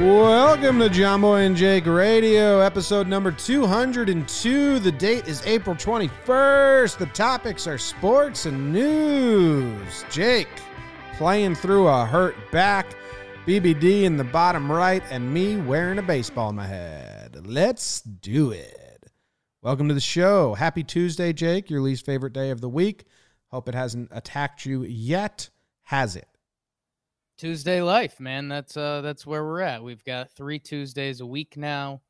Welcome to John Boy and Jake Radio, episode number 202. The date is April 21st. The topics are sports and news. Jake playing through a hurt back, BBD in the bottom right, and me wearing a baseball in my head. Let's do it. Welcome to the show. Happy Tuesday, Jake, your least favorite day of the week. Hope it hasn't attacked you yet. Has it? Tuesday life, man. That's uh that's where we're at. We've got three Tuesdays a week now.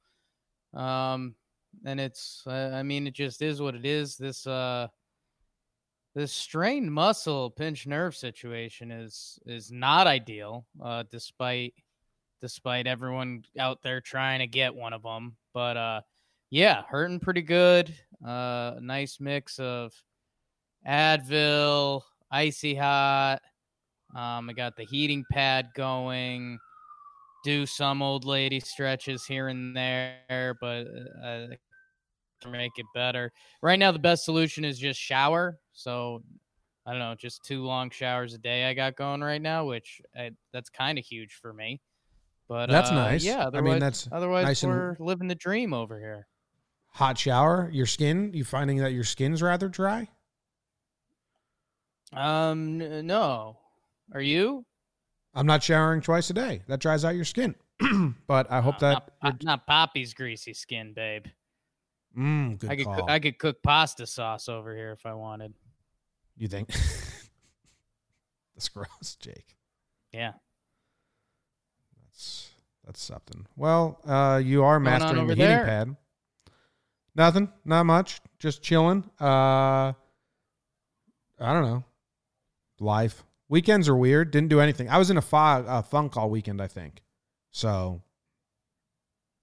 Um and it's uh, I mean it just is what it is. This uh this strained muscle pinch nerve situation is is not ideal uh despite despite everyone out there trying to get one of them. But uh yeah, hurting pretty good. Uh nice mix of Advil, icy hot, um, I got the heating pad going. Do some old lady stretches here and there, but uh, make it better. Right now, the best solution is just shower. So I don't know, just two long showers a day I got going right now, which I, that's kind of huge for me. But that's uh, nice. Yeah, I mean that's otherwise nice we're and living the dream over here. hot shower. Your skin, you finding that your skin's rather dry? Um, no, are you? I'm not showering twice a day. That dries out your skin. but I hope Uh, that not, not, Poppy's greasy skin, babe. mm, good I could call. I could cook pasta sauce over here if I wanted. you think that's gross, Jake? Yeah. That's that's something. Well, uh, you are mastering the heating there? pad. Nothing, not much. Just chilling. Uh, I don't know. Life weekends are weird. Didn't do anything. I was in a fog, uh, funk all weekend. I think so.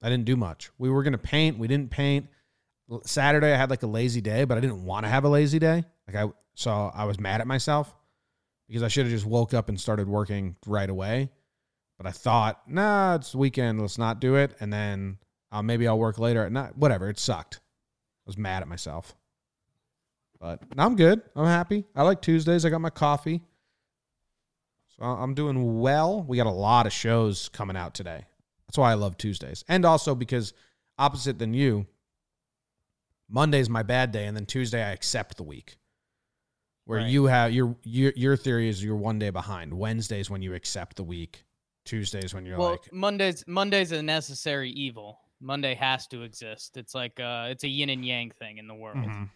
I didn't do much. We were gonna paint. We didn't paint. Saturday I had like a lazy day, but I didn't want to have a lazy day. Like I so I was mad at myself because I should have just woke up and started working right away. But I thought, nah, it's the weekend. Let's not do it. And then uh, maybe I'll work later at night. Whatever. It sucked. I was mad at myself. But now I'm good. I'm happy. I like Tuesdays. I got my coffee. So I'm doing well. We got a lot of shows coming out today. That's why I love Tuesdays. And also because opposite than you, Monday's my bad day, and then Tuesday I accept the week. Where Right. you have your your your theory is you're one day behind. Wednesdays when you accept the week. Tuesdays when you're well, like Monday's Monday's a necessary evil. Monday has to exist. It's like uh it's a yin and yang thing in the world. Mhm.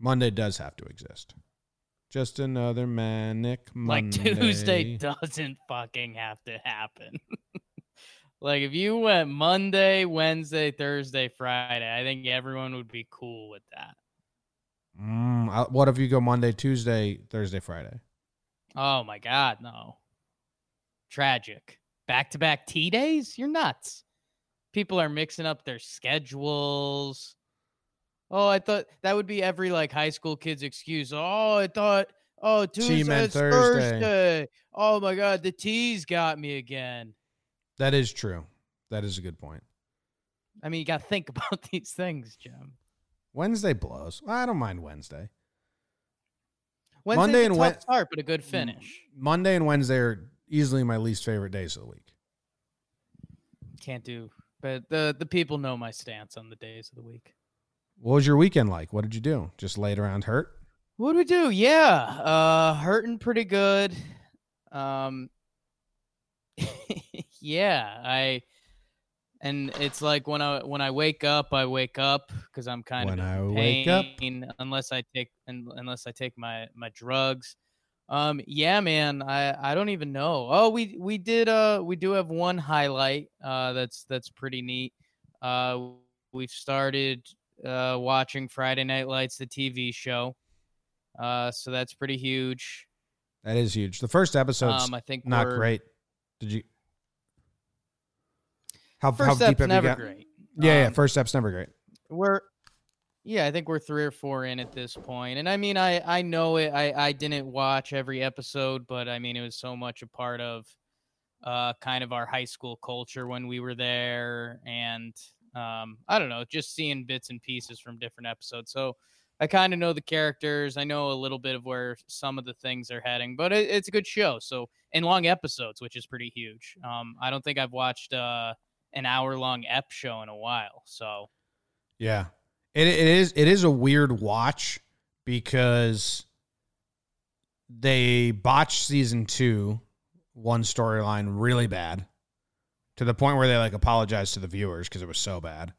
Monday does have to exist. Just another manic Monday. Like Tuesday doesn't fucking have to happen. like if you went Monday, Wednesday, Thursday, Friday, I think everyone would be cool with that. Mm, I- what if you go Monday, Tuesday, Thursday, Friday? Oh my god, no. Tragic. Back to back T days? You're nuts. People are mixing up their schedules. Oh, I thought that would be every like high school kid's excuse. Oh, I thought oh Tuesday Thursday. Thursday. Oh my god, the T's got me again. That is true. That is a good point. I mean, you got to think about these things, Jim. Wednesday blows. I don't mind Wednesday. Wednesday's Monday a and tough Wed- start, but a good finish. Monday and Wednesday are easily my least favorite days of the week. Can't do, but the the people know my stance on the days of the week. What was your weekend like? What did you do? Just laid around hurt? What did we do? Yeah, uh, hurting pretty good. Um, yeah, I, and it's like when I when I wake up, I wake up because I'm kind When of I in wake up. pain unless I take unless I take my my drugs. Um, yeah, man, I I don't even know. Oh, we we did uh we do have one highlight uh that's that's pretty neat. Uh, we've started uh watching Friday Night Lights, the TV show. Uh, so that's pretty huge. That is huge. The first episode's Um, I think not great. Did you? How, how First deep step's have you never got? great. Yeah, yeah. Um, First step's never great. We're yeah, I think we're three or four in at this point. And I mean I I know it I I didn't watch every episode, but I mean it was so much a part of uh kind of our high school culture when we were there and um I don't know, just seeing bits and pieces from different episodes. So I kind of know the characters. I know a little bit of where some of the things are heading, but it, it's a good show. So and long episodes, which is pretty huge. Um, I don't think I've watched uh an hour long ep show in a while. So yeah, it it is it is a weird watch because they botched season two, one storyline really bad, to the point where they like apologized to the viewers because it was so bad.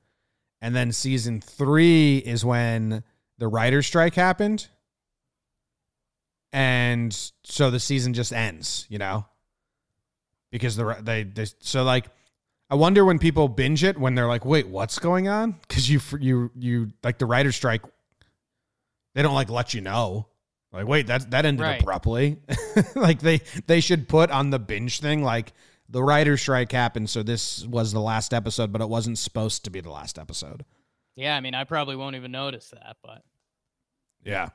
And then season three is when the writer's strike happened. And so the season just ends, you know? Because the they, they so like I wonder when people binge it when they're like, "Wait, what's going on?" Cuz you you you like the writer's strike they don't like let you know. Like, wait, that that ended right. abruptly. like they they should put on the binge thing like the writer's strike happened, so this was the last episode, but it wasn't supposed to be the last episode. Yeah, I mean, I probably won't even notice that, but yeah.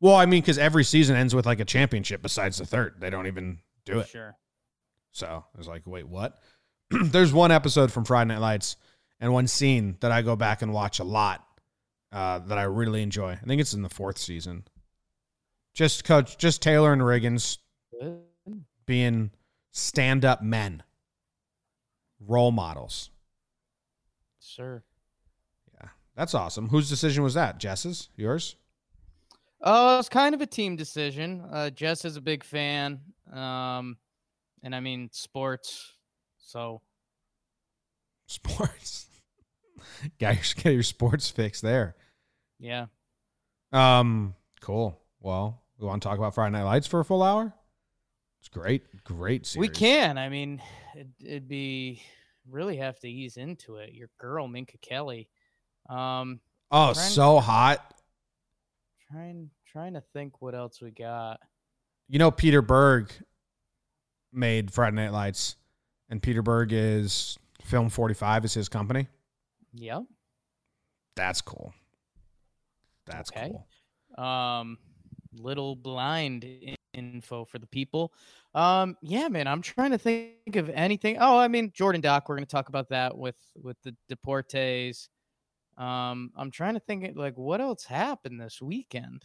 Well, I mean, because every season ends with like a championship besides the third. They don't even do it. Sure. So I was like, wait, what? There's one episode from Friday Night Lights and one scene that I go back and watch a lot uh, that I really enjoy. I think it's in the fourth season. Just coach, just Taylor and Riggins being stand up men, role models. Sure. Yeah, that's awesome. Whose decision was that? Jess's? Yours? Oh, it's kind of a team decision. Uh, Jess is a big fan, um, and I mean sports, so sports. Got your, your sports fix there. Yeah. Um. Cool. Well, we want to talk about Friday Night Lights for a full hour. It's great, great series. We can. I mean, it, it'd be really have to ease into it. Your girl Minka Kelly. Um. Oh, so hot. Trying, trying to think what else we got. You know, Peter Berg made Friday Night Lights, and Peter Berg is Film Forty Five is his company. Yep. That's cool. That's okay. cool. Um, little blind info for the people. Um, yeah, man, I'm trying to think of anything. Oh, I mean, Jordan Doc. We're going to talk about that with with the Deportes. Um, I'm trying to think like what else happened this weekend.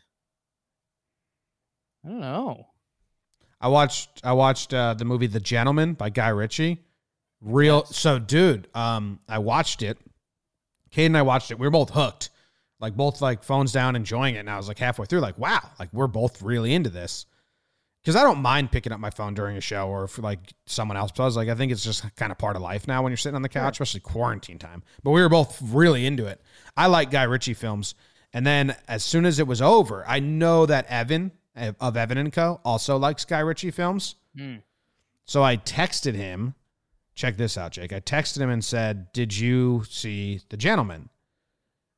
I don't know. I watched I watched uh, the movie The Gentlemen by Guy Ritchie. Real yes. so, dude. Um, I watched it. Kate and I watched it. We were both hooked like both like phones down, enjoying it. And I was like halfway through, like, wow, like we're both really into this. Cause I don't mind picking up my phone during a show or if like someone else does. Like I think it's just kind of part of life now when you're sitting on the couch, especially quarantine time. But we were both really into it. I like Guy Ritchie films. And then as soon as it was over, I know that Evan of Evan and Co. also likes Guy Ritchie films. Mm. So I texted him. Check this out, Jake. I texted him and said, Did you see The Gentlemen?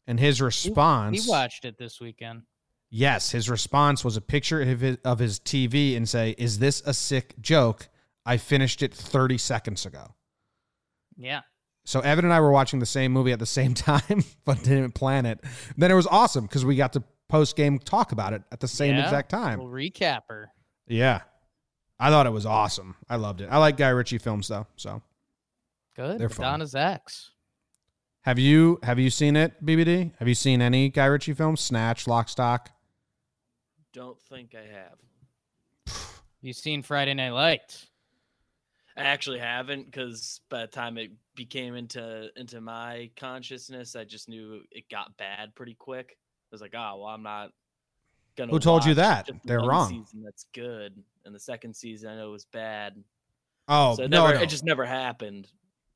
And his response, he watched it this weekend. Yes, his response was a picture of his, of his TV and say, "Is this a sick joke? I finished it 30 seconds ago." Yeah. So Evan and I were watching the same movie at the same time, but didn't plan it. Then it was awesome because we got to post game talk about it at the same yeah, exact time. recapper. Yeah. I thought it was awesome. I loved it. I like Guy Ritchie films though, so good. They're Donna's ex. Have you have you seen it, BBD? Have you seen any Guy Ritchie films? Snatch, Lock, Stock. Don't think I have. You seen Friday Night Lights? I actually haven't because by the time it became into into my consciousness, I just knew it got bad pretty quick. I was like, oh well, I'm not gonna. Who told you that? They're wrong. Season that's good, and the second season I know was bad. Oh so it no, never, no, it just never happened.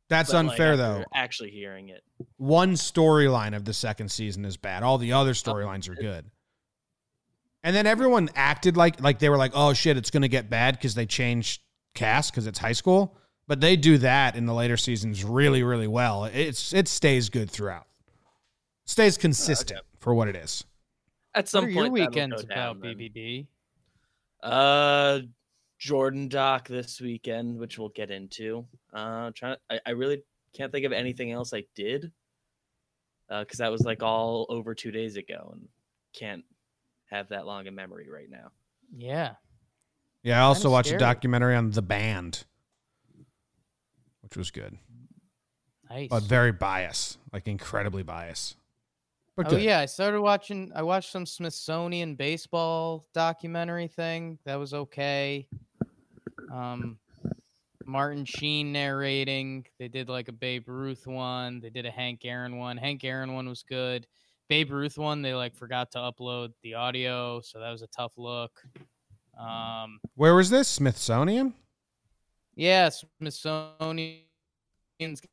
That's but unfair, like, though. Actually, hearing it, one storyline of the second season is bad. All the other oh, storylines are good. And then everyone acted like like they were like, "Oh shit, it's going to get bad because they changed cast because it's high school." But they do that in the later seasons really, really well. It's it stays good throughout. stays consistent okay. for what it is. At some what point, your weekends about BBD. Uh, Jordan doc this weekend, which we'll get into. Uh, trying, to, I, I really can't think of anything else I did uh because uh, that was like all over two days ago, and can't have that long a memory right now. Yeah. Yeah, I also watched scary. a documentary on the band, which was good. Nice. But very biased, like incredibly biased. But Oh good. yeah, I started watching. I watched some Smithsonian baseball documentary thing. That was okay. Um, Martin Sheen narrating. They did like a Babe Ruth one. They did a Hank Aaron one. Hank Aaron one was good. Babe Ruth one, they like forgot to upload the audio, so that was a tough look. Um, Where was this? Smithsonian? yeah, Smithsonian's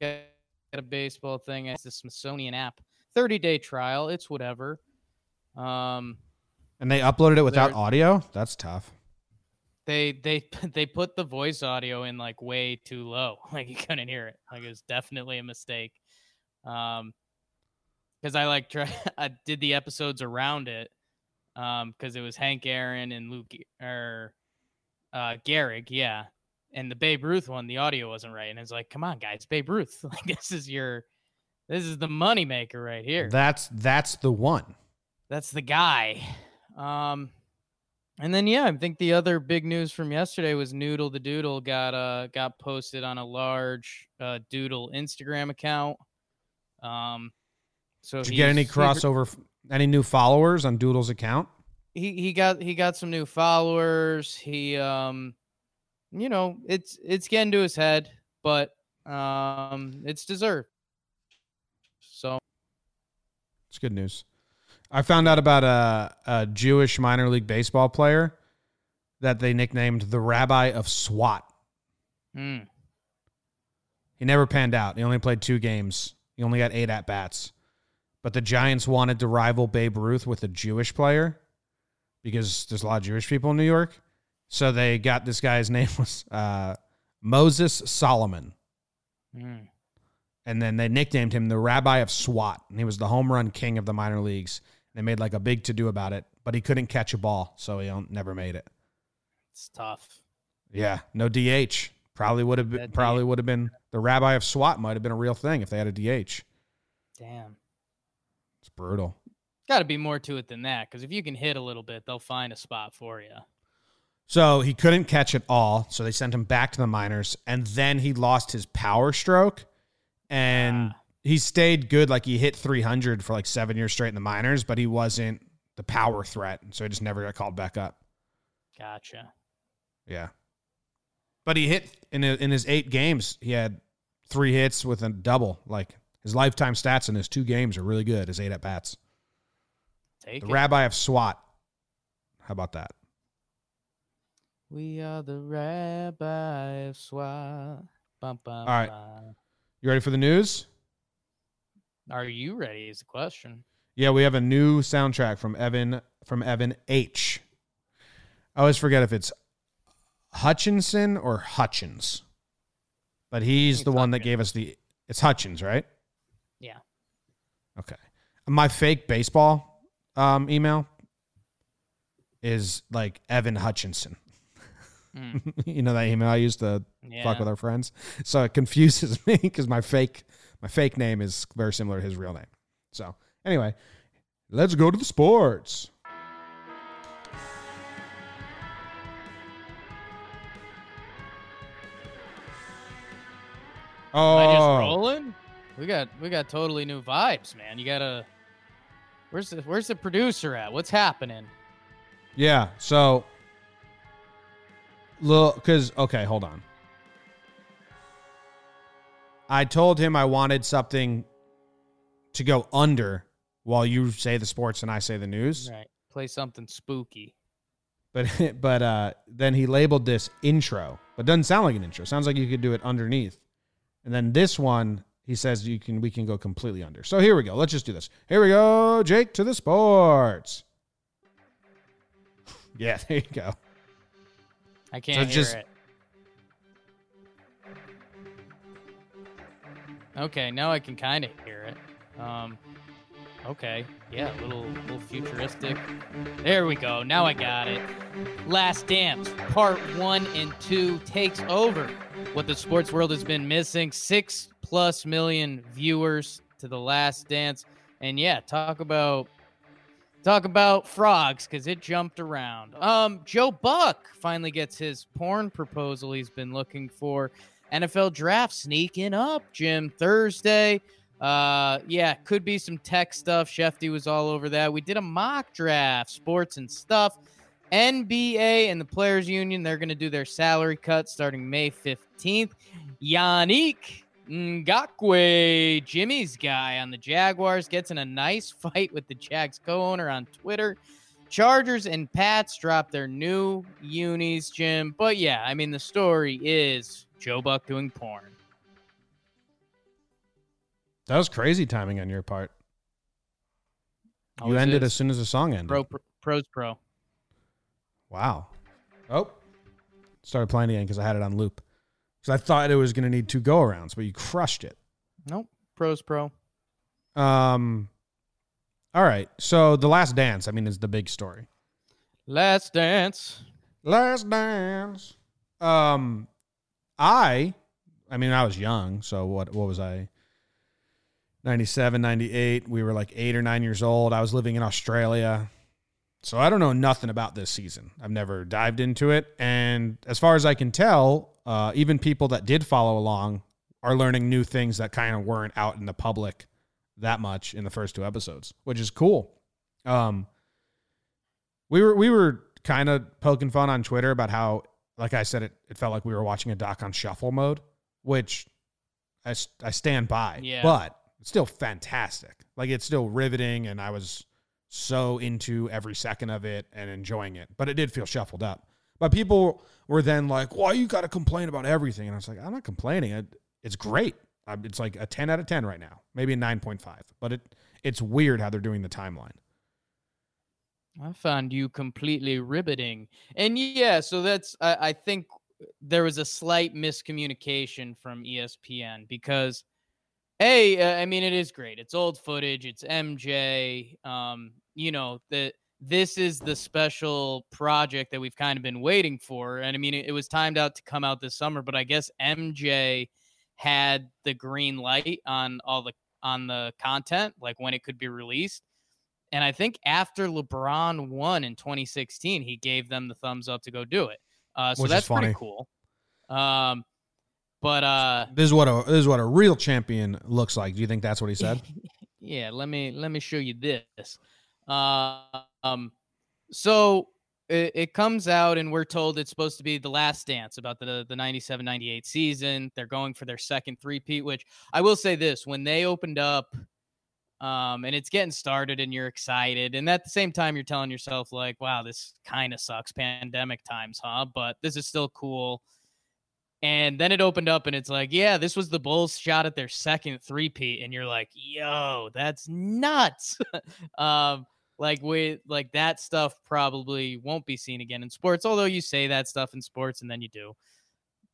got a baseball thing. It's the Smithsonian app. 30 day trial. It's whatever. Um, And they uploaded it without audio? That's tough. they they they put the voice audio in like way too low. Like you couldn't hear it. Like it was definitely a mistake. Um, because I like try I did the episodes around it. Um, because it was Hank Aaron and Lou or uh Gehrig, yeah. And the Babe Ruth one, the audio wasn't right, and it's like, come on, guys, Babe Ruth, like this is your, this is the moneymaker right here. That's that's the one. That's the guy. Um, and then yeah, I think the other big news from yesterday was Noodle the Doodle got uh got posted on a large uh Doodle Instagram account. Um, so Did you get any crossover f- any new followers on Doodle's account? He he got he got some new followers. He um, you know, it's it's getting to his head, but um, it's deserved. So It's good news. I found out about a, a Jewish minor league baseball player that they nicknamed the Rabbi of SWAT. mm, He never panned out. He only played two games. He only got eight at bats. But the Giants wanted to rival Babe Ruth with a Jewish player because there's a lot of Jewish people in New York. So they got this guy's name was uh, Moses Solomon. mm. And then they nicknamed him the Rabbi of SWAT. And he was the home run king of the minor leagues. They made like a big to do about it, but he couldn't catch a ball. So he never made it. it's tough. Yeah, no DH. Probably would have been, probably would have been the Rabbi of SWAT might have been a real thing if they had a DH. Damn. Brutal. Got to be more to it than that, because if you can hit a little bit, they'll find a spot for you. So he couldn't catch it all. So they sent him back to the minors. And then he lost his power stroke. And Ah. he stayed good. Like he hit 300 for like seven years straight in the minors, but he wasn't the power threat. So he just never got called back up. Gotcha. Yeah. But he hit in, in his eight games, he had three hits with a double. Like his lifetime stats in his two games are really good, his eight at bats. Take The it. rabbi of SWAT. How about that? We are the rabbi of SWAT. Bum, bum, All right. bum. You ready for the news? Are you ready? Is the question. Yeah, we have a new soundtrack from Evan from Evan H. I always forget if it's Hutchinson or Hutchins. But he's the one that gave us the it's Hutchins, right? Okay. My fake baseball um, email is like Evan Hutchinson. Mm, you know that email I used to yeah. fuck with our friends. So it confuses me because my fake my fake name is very similar to his real name. So anyway, let's go to the sports. Oh, Am I just Oh, rolling? We got we got totally new vibes, man. You gotta. Where's the Where's the producer at? What's happening? yeah. So, look, because okay, hold on. I told him I wanted something to go under while you say the sports and I say the news. Right. Play something spooky. But but uh, then he labeled this intro, but doesn't sound like an intro. Sounds like you could do it underneath. And then this one, he says you can we can go completely under. So here we go. Let's just do this. Here we go, Jake to the sports. Yeah, there you go. I can't hear just- it. Okay, now I can kind of hear it. Um, okay, yeah, a little, little futuristic. There we go. Now I got it. Last Dance, Part One and Two takes over. What the sports world has been missing: six plus million viewers to the Last Dance, and yeah, talk about talk about frogs because it jumped around. Um, Joe Buck finally gets his porn proposal he's been looking for. NFL draft sneaking up, Jim. Thursday, Uh, yeah, could be some tech stuff. Shefty was all over that. We did a mock draft, sports and stuff. NBA and the Players Union, they're going to do their salary cut starting May 15th. Yannick Ngakoue, Jimmy's guy on the Jaguars, gets in a nice fight with the Jags co owner on Twitter. Chargers and Pats drop their new unis, Jim. But yeah, I mean, the story is Joe Buck doing porn. That was crazy timing on your part. You ended is. as soon as the song ended. pro, pro pros pro. Wow. Oh. Started playing again because I had it on loop. Because I thought it was going to need two go arounds, but you crushed it. Nope, pros pro. Um. All right. So the last dance, I mean, is the big story. Last dance. Last dance. Um, I, I mean, I was young. So what? What was I? 97, 98. We were like eight or nine years old. I was living in Australia. So I don't know nothing about this season. I've never dived into it. And as far as I can tell, uh, even people that did follow along are learning new things that kind of weren't out in the public that much in the first two episodes, which is cool. Um, we were we were kind of poking fun on Twitter about how, like I said, it, it felt like we were watching a doc on shuffle mode, which I, I stand by. Yeah. But it's still fantastic. Like it's still riveting, and I was so into every second of it and enjoying it. But it did feel shuffled up. But people were then like, "Why you got to complain about everything?" And I was like, "I'm not complaining. It, it's great. I- It's like a 10 out of 10 right now, maybe a 9.5. But it it's weird how they're doing the timeline. I found you completely riveting. And yeah, so that's I, I think there was a slight miscommunication from ESPN because hey, uh, I mean it is great. It's old footage, it's MJ, um, you know, the this is the special project that we've kind of been waiting for. And I mean it, it was timed out to come out this summer, but I guess MJ had the green light on all the on the content, like when it could be released. And I think after LeBron won in 2016, he gave them the thumbs up to go do it. Uh, so Which that's pretty cool. Um, but uh, This is what a this is what a real champion looks like. Do you think that's what he said? yeah, let me let me show you this. Um, so it, it comes out, and we're told it's supposed to be the last dance about the the 97-98 season. They're going for their second three-peat, which I will say this: when they opened up, um, and it's getting started, and you're excited, and at the same time, you're telling yourself like, "Wow, this kind of sucks, pandemic times, huh?" But this is still cool. And then it opened up and it's like, yeah, this was the Bulls shot at their second three-peat. And you're like, yo, that's nuts. um, like we like that stuff probably won't be seen again in sports, although you say that stuff in sports and then you do.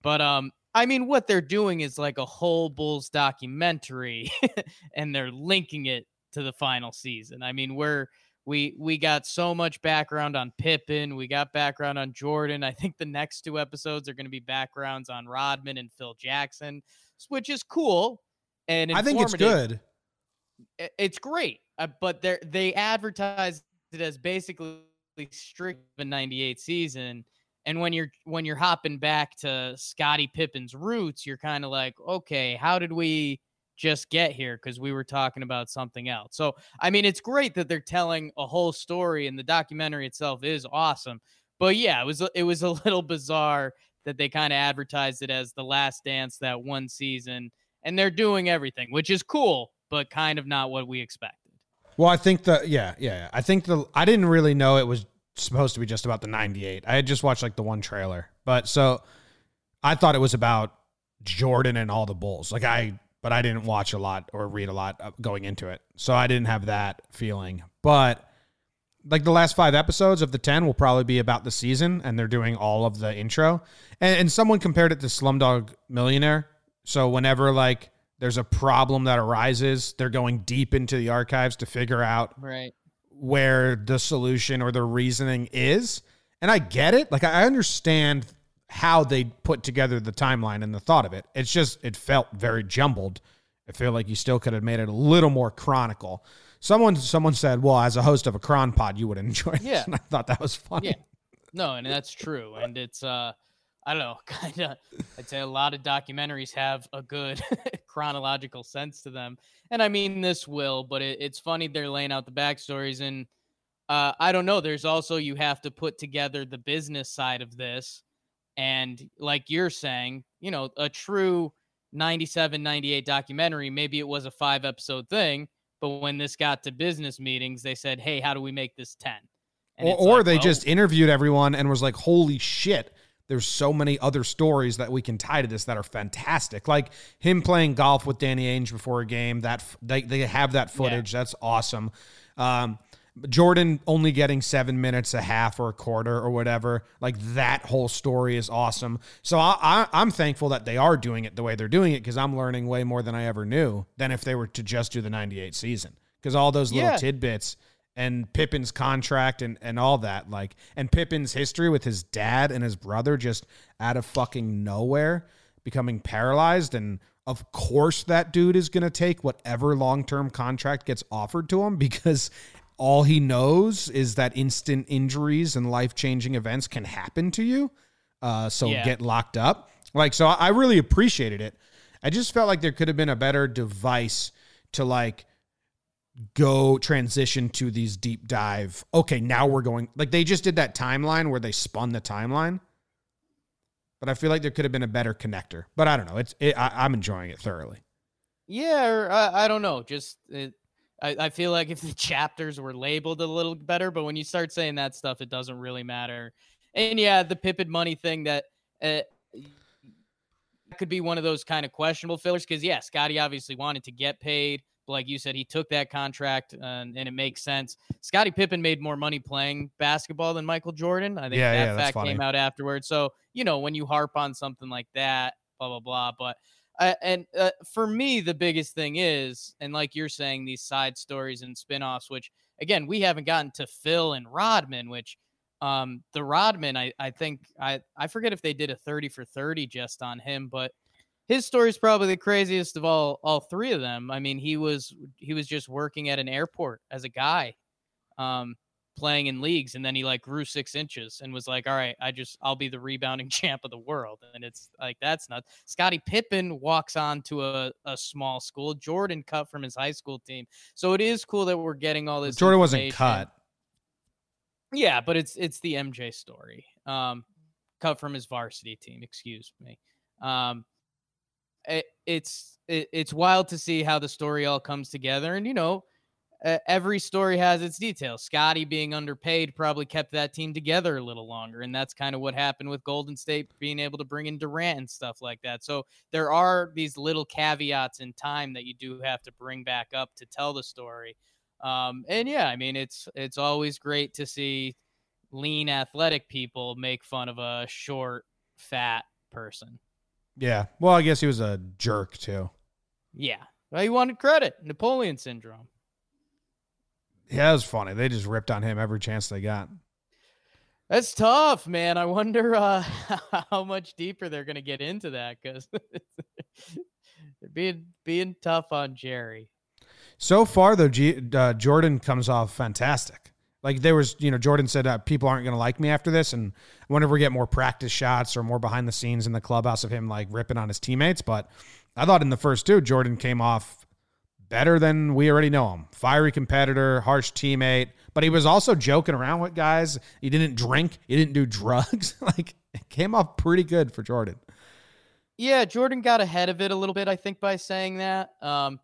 But um, I mean, what they're doing is like a whole Bulls documentary, and they're linking it to the final season. I mean, we're we we got so much background on Pippen. We got background on Jordan. I think the next two episodes are going to be backgrounds on Rodman and Phil Jackson, which is cool. And I think it's good. It's great, uh, but they they advertise it as basically strict the '98 season. And when you're when you're hopping back to Scottie Pippen's roots, you're kind of like, okay, how did we just get here? Because we were talking about something else. So I mean, it's great that they're telling a whole story, and the documentary itself is awesome. But yeah, it was it was a little bizarre that they kind of advertised it as the last dance that one season, and they're doing everything, which is cool, but kind of not what we expected. Well, I think the yeah, yeah. I think the I didn't really know it was supposed to be just about the 98. I had just watched like the one trailer. But so I thought it was about Jordan and all the Bulls. Like I but I didn't watch a lot or read a lot uh, going into it. So I didn't have that feeling. But like the last 5 episodes of the 10 will probably be about the season and they're doing all of the intro. And, and someone compared it to Slumdog Millionaire. So whenever like there's a problem that arises, they're going deep into the archives to figure out Right. where the solution or the reasoning is. And I get it. Like I understand how they put together the timeline and the thought of it. It's just it felt very jumbled. I feel like you still could have made it a little more chronicle. Someone someone said, "Well, as a host of a cron pod, you would enjoy this." Yeah. And I thought that was funny. Yeah. No, and that's true. And it's uh I don't know, kind of. I'd say a lot of documentaries have a good chronological sense to them, and I mean this will, but it, it's funny they're laying out the backstories, and uh, I don't know. There's also you have to put together the business side of this, and like you're saying, you know, a true 97, 98 documentary, maybe it was a five episode thing, but when this got to business meetings, they said, "Hey, how do we make this 10?" And or, or like, they well, just interviewed everyone and was like, "Holy shit." There's so many other stories that we can tie to this that are fantastic. Like him playing golf with Danny Ainge before a game. That they they have that footage. That's awesome. Um, Jordan only getting seven minutes, a half, or a quarter, or whatever. Like that whole story is awesome. So I, I, I'm thankful that they are doing it the way they're doing it because I'm learning way more than I ever knew than if they were to just do the '98 season. Because all those little Yeah. tidbits and Pippen's contract and, and all that, like, and Pippen's history with his dad and his brother just out of fucking nowhere becoming paralyzed. And of course, that dude is going to take whatever long term contract gets offered to him because all he knows is that instant injuries and life changing events can happen to you. Uh, so Yeah. get locked up. Like, so I I really appreciated it. I just felt like there could have been a better device to like go transition to these deep dive. Okay, now we're going like they just did that timeline where they spun the timeline. But I feel like there could have been a better connector. But I don't know. It's it, I, I'm enjoying it thoroughly. Yeah, or I, I don't know. Just it, I, I feel like if the chapters were labeled a little better, but when you start saying that stuff, it doesn't really matter. And yeah, the Pippen money thing that uh, could be one of those kind of questionable fillers because yeah, Scottie obviously wanted to get paid. Like you said, he took that contract and, and it makes sense. Scottie Pippen made more money playing basketball than Michael Jordan. I think Yeah, that yeah, fact funny. came out afterwards. So, you know, when you harp on something like that, blah, blah, blah. But uh, and uh, for me, the biggest thing is, and like you're saying, these side stories and spin-offs, which again, we haven't gotten to Phil and Rodman, which um the Rodman, I, I think I, I forget if they did a 30 for 30 just on him, but his story is probably the craziest of all all three of them. I mean, he was he was just working at an airport as a guy, um, playing in leagues, and then he like grew six inches and was like, "All right, I just I'll be the rebounding champ of the world." And it's like that's not. Scottie Pippen walks on to a, a small school. Jordan cut from his high school team, so it is cool that we're getting all this. Jordan wasn't cut. Yeah, but it's it's the MJ story. Um, cut from his varsity team. Excuse me. Um, it, it's it, it's wild to see how the story all comes together, and you know, uh, every story has its details. Scottie being underpaid probably kept that team together a little longer, and that's kind of what happened with Golden State being able to bring in Durant and stuff like that. So there are these little caveats in time that you do have to bring back up to tell the story. Um, and yeah, I mean, it's it's always great to see lean athletic people make fun of a short, fat person. Yeah. Well, I guess he was a jerk too. Yeah. Well, he wanted credit. Napoleon syndrome. Yeah, that was funny. They just ripped on him every chance they got. That's tough, man. I wonder uh, how much deeper they're going to get into that because they're being being tough on Jerry. So far, though, G- uh, Jordan comes off fantastic. Like there was, you know, Jordan said uh, people aren't going to like me after this, and whenever we get more practice shots or more behind the scenes in the clubhouse of him like ripping on his teammates, but I thought in the first two, Jordan came off better than we already know him. Fiery competitor, harsh teammate, but he was also joking around with guys. He didn't drink, he didn't do drugs. like it came off pretty good for Jordan. Yeah, Jordan got ahead of it a little bit, I think, by saying that. Um,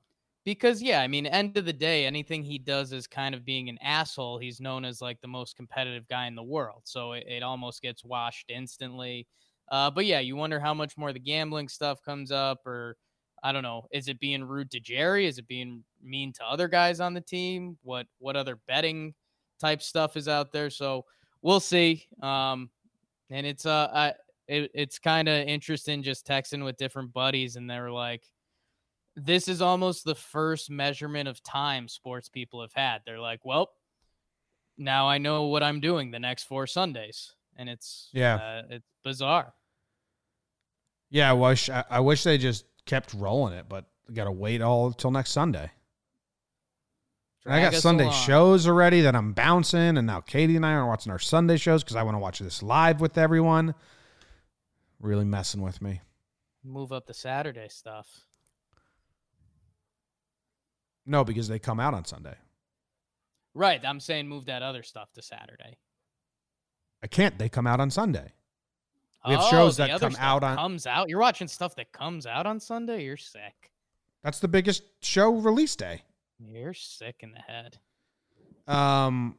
because yeah, I mean, end of the day, anything he does is kind of being an asshole. He's known as like the most competitive guy in the world, so it, it almost gets washed instantly. Uh, but yeah, you wonder how much more the gambling stuff comes up, or I don't know, is it being rude to Jerry? Is it being mean to other guys on the team? What what other betting type stuff is out there? So we'll see. Um, and it's uh, I, it, it's kind of interesting just texting with different buddies, and they're like this is almost the first measurement of time sports people have had. They're like, well, now I know what I'm doing the next four Sundays, and it's Yeah. uh, it's bizarre. Yeah, I wish I, I wish they just kept rolling it, but got to wait all till next Sunday. I got Sunday along. shows already that I'm bouncing, and now Katie and I are watching our Sunday shows because I want to watch this live with everyone. really messing with me. Move up the Saturday stuff. No, because they come out on Sunday. Right. I'm saying move that other stuff to Saturday. I can't. They come out on Sunday. We have Oh, shows that come out on- comes out. You're watching stuff that comes out on Sunday. You're sick. That's the biggest show release day. You're sick in the head. Um,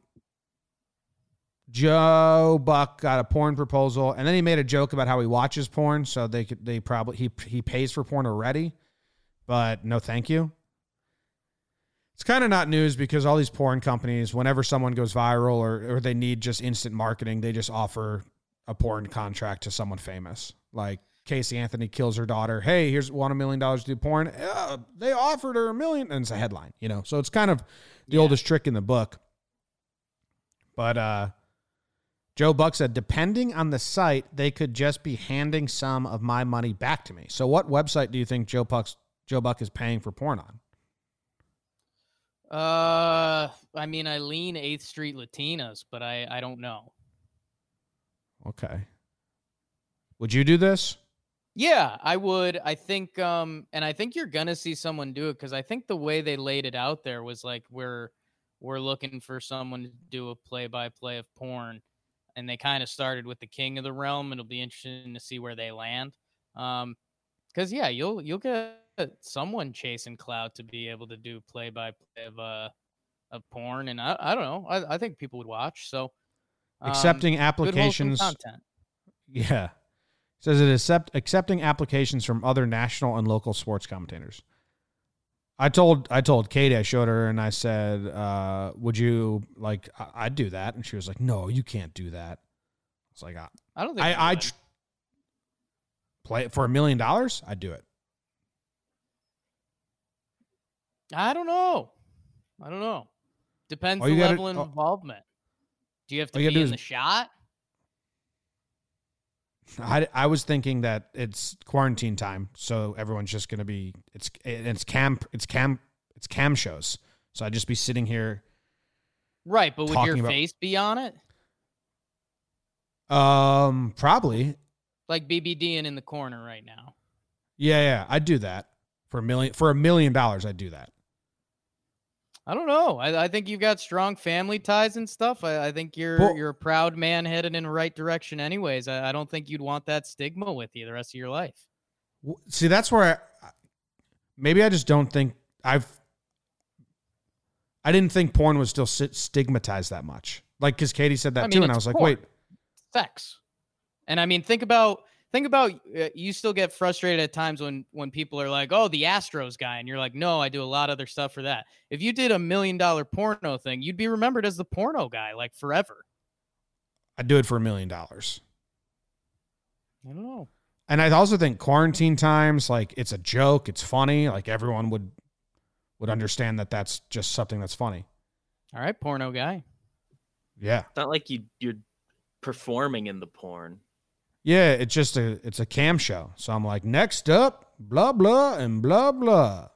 Joe Buck got a porn proposal, and then he made a joke about how he watches porn, so they could they probably he he pays for porn already, but no, thank you. It's kind of not news because all these porn companies, whenever someone goes viral or or they need just instant marketing, they just offer a porn contract to someone famous, like. Casey Anthony kills her daughter. Hey, here's one a million dollars to do porn. Yeah, they offered her a million, and it's a headline, you know. So it's kind of the Yeah. oldest trick in the book. But uh Joe Buck said, depending on the site, they could just be handing some of my money back to me. So what website do you think Joe Buck's Joe Buck is paying for porn on? Uh, I mean, I lean Eighth Street Latinas, but I I don't know. Okay. Would you do this? Yeah, I would. I think, um, and I think you're gonna see someone do it because I think the way they laid it out there was like we're we're looking for someone to do a play-by-play of porn, and they kind of started with the King of the Realm. It'll be interesting to see where they land. Um, because yeah, you'll you'll get someone chasing clout to be able to do play-by-play of uh of porn, and I I don't know. I I think people would watch. So um, Accepting applications. content. Yeah. Says it accept, accepting applications from other national and local sports commentators. I told I told Katie I showed her and I said, uh, "Would you like? I- I'd do that." And she was like, "No, you can't do that." It's like I, I don't think I, I would. tr- play it for a million dollars. I'd do it. I don't know. I don't know. Depends the level of oh. involvement. Do you have to you be in do the shot? I, I was thinking that it's quarantine time, so everyone's just gonna be it's it's cam it's cam it's cam shows. So I'd just be sitting here. Right, but would your about- face be on it? Um, probably Like BBD and in the corner right now. Yeah, yeah, I'd do that for a million for a million dollars. I'd do that. I don't know. I, I think you've got strong family ties and stuff. I, I think you're Well- you're a proud man headed in the right direction. Anyways, I, I don't think you'd want that stigma with you the rest of your life. See, that's where I, maybe I just don't think I've. I didn't think porn was still stigmatized that much. Like, because Katie said that too, mean, and I was like, wait, sex. And I mean, think about think about uh, you still get frustrated at times when when people are like, "Oh, the Astros guy," and you're like, "No, I do a lot of other stuff for that." If you did a million dollar porno thing, you'd be remembered as the porno guy like forever. I'd do it for a million dollars. I don't know. And I also think quarantine times, like, it's a joke, it's funny. Like everyone would would understand that that's just something that's funny. All right, porno guy. Yeah, It's not like you you're performing in the porn. Yeah. It's just a it's a cam show. So I'm like, next up, blah blah and blah blah.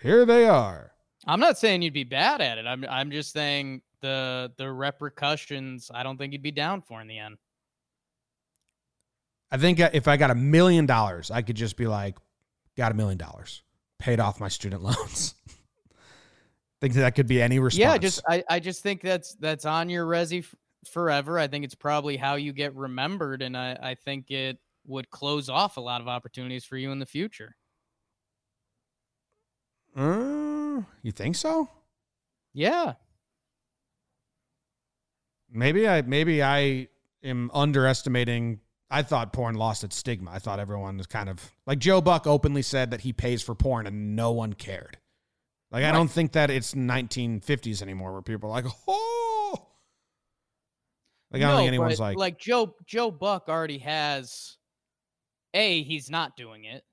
Here they are. I'm not saying you'd be bad at it. I'm I'm just saying the the repercussions. I don't think you'd be down for in the end. I think if I got a million dollars, I could just be like, got a million dollars, paid off my student loans. think that could be any response. Yeah, just I, I just think that's that's on your resi forever. I think it's probably how you get remembered, and I, I think it would close off a lot of opportunities for you in the future. Uh, you think so? Yeah, Maybe I maybe I am underestimating. I thought porn lost its stigma. I thought everyone was kind of like Joe Buck openly said that he pays for porn and no one cared. Like I don't think that it's 1950s anymore where people are like, oh, like I don't No, think anyone's like, like Joe Joe Buck already has. A, he's not doing it.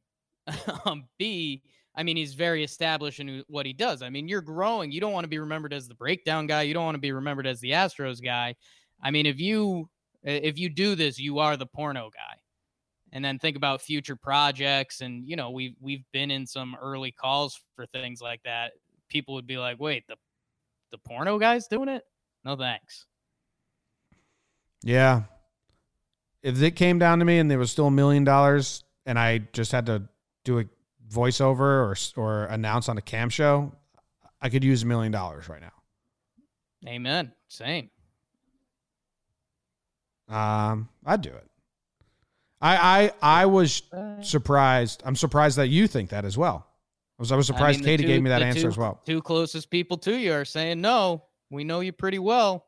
um, B, I mean, he's very established in what he does. I mean, you're growing. You don't want to be remembered as the breakdown guy. You don't want to be remembered as the Astros guy. I mean, if you if you do this, you are the porno guy. And then think about future projects, and you know, we've we've been in some early calls for things like that. People would be like, "Wait, the the porno guy's doing it? No thanks." Yeah, if it came down to me and there was still a million dollars and I just had to do a voiceover or or announce on a cam show, I could use a million dollars right now. Amen. Same. Um, I'd do it. I I I was surprised. I'm surprised that you think that as well. I was I was surprised I mean, Katie two- gave me that answer two- as well. Two closest people to you are saying no. We know you pretty well.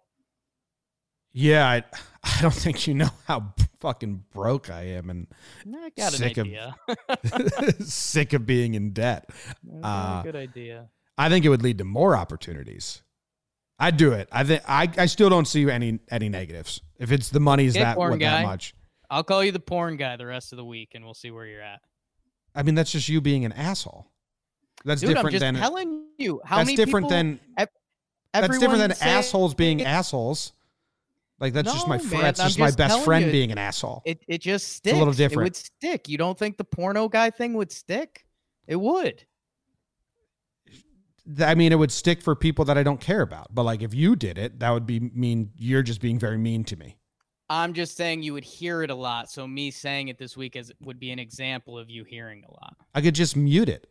Yeah, I I don't think you know how fucking broke I am and I got an Sick of- sick of being in debt. I Uh, good idea. I think it would lead to more opportunities. I'd do it. I think I, I still don't see any any negatives. If it's the money's Okay, that what, that much. I'll call you the porn guy the rest of the week, and we'll see where you're at. I mean, that's just you being an asshole. That's Dude, I'm different just than telling you how that's many different people, than that's different than assholes being assholes. Like that's just my man, that's I'm just my best friend you. being an asshole. It it just sticks a little different. It would stick. You don't think the porno guy thing would stick? It would. I mean, it would stick for people that I don't care about. But like, if you did it, that would be mean. You're just being very mean to me. I'm just saying you would hear it a lot. So me saying it this week as would be an example of you hearing a lot. I could just mute it.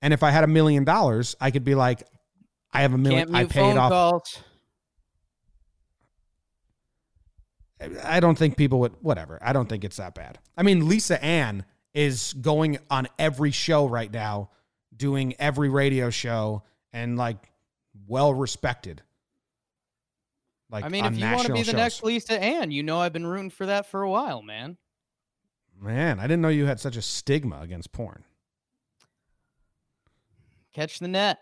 And if I had a million dollars, I could be like, I have a million. I paid off. calls. I don't think people would. Whatever. I don't think it's that bad. I mean, Lisa Ann is going on every show right now, doing every radio show, and like well respected. Like I mean, if you want to be the shows. next Lisa Ann, you know I've been rooting for that for a while, man. man, I didn't know you had such a stigma against porn. Catch the net.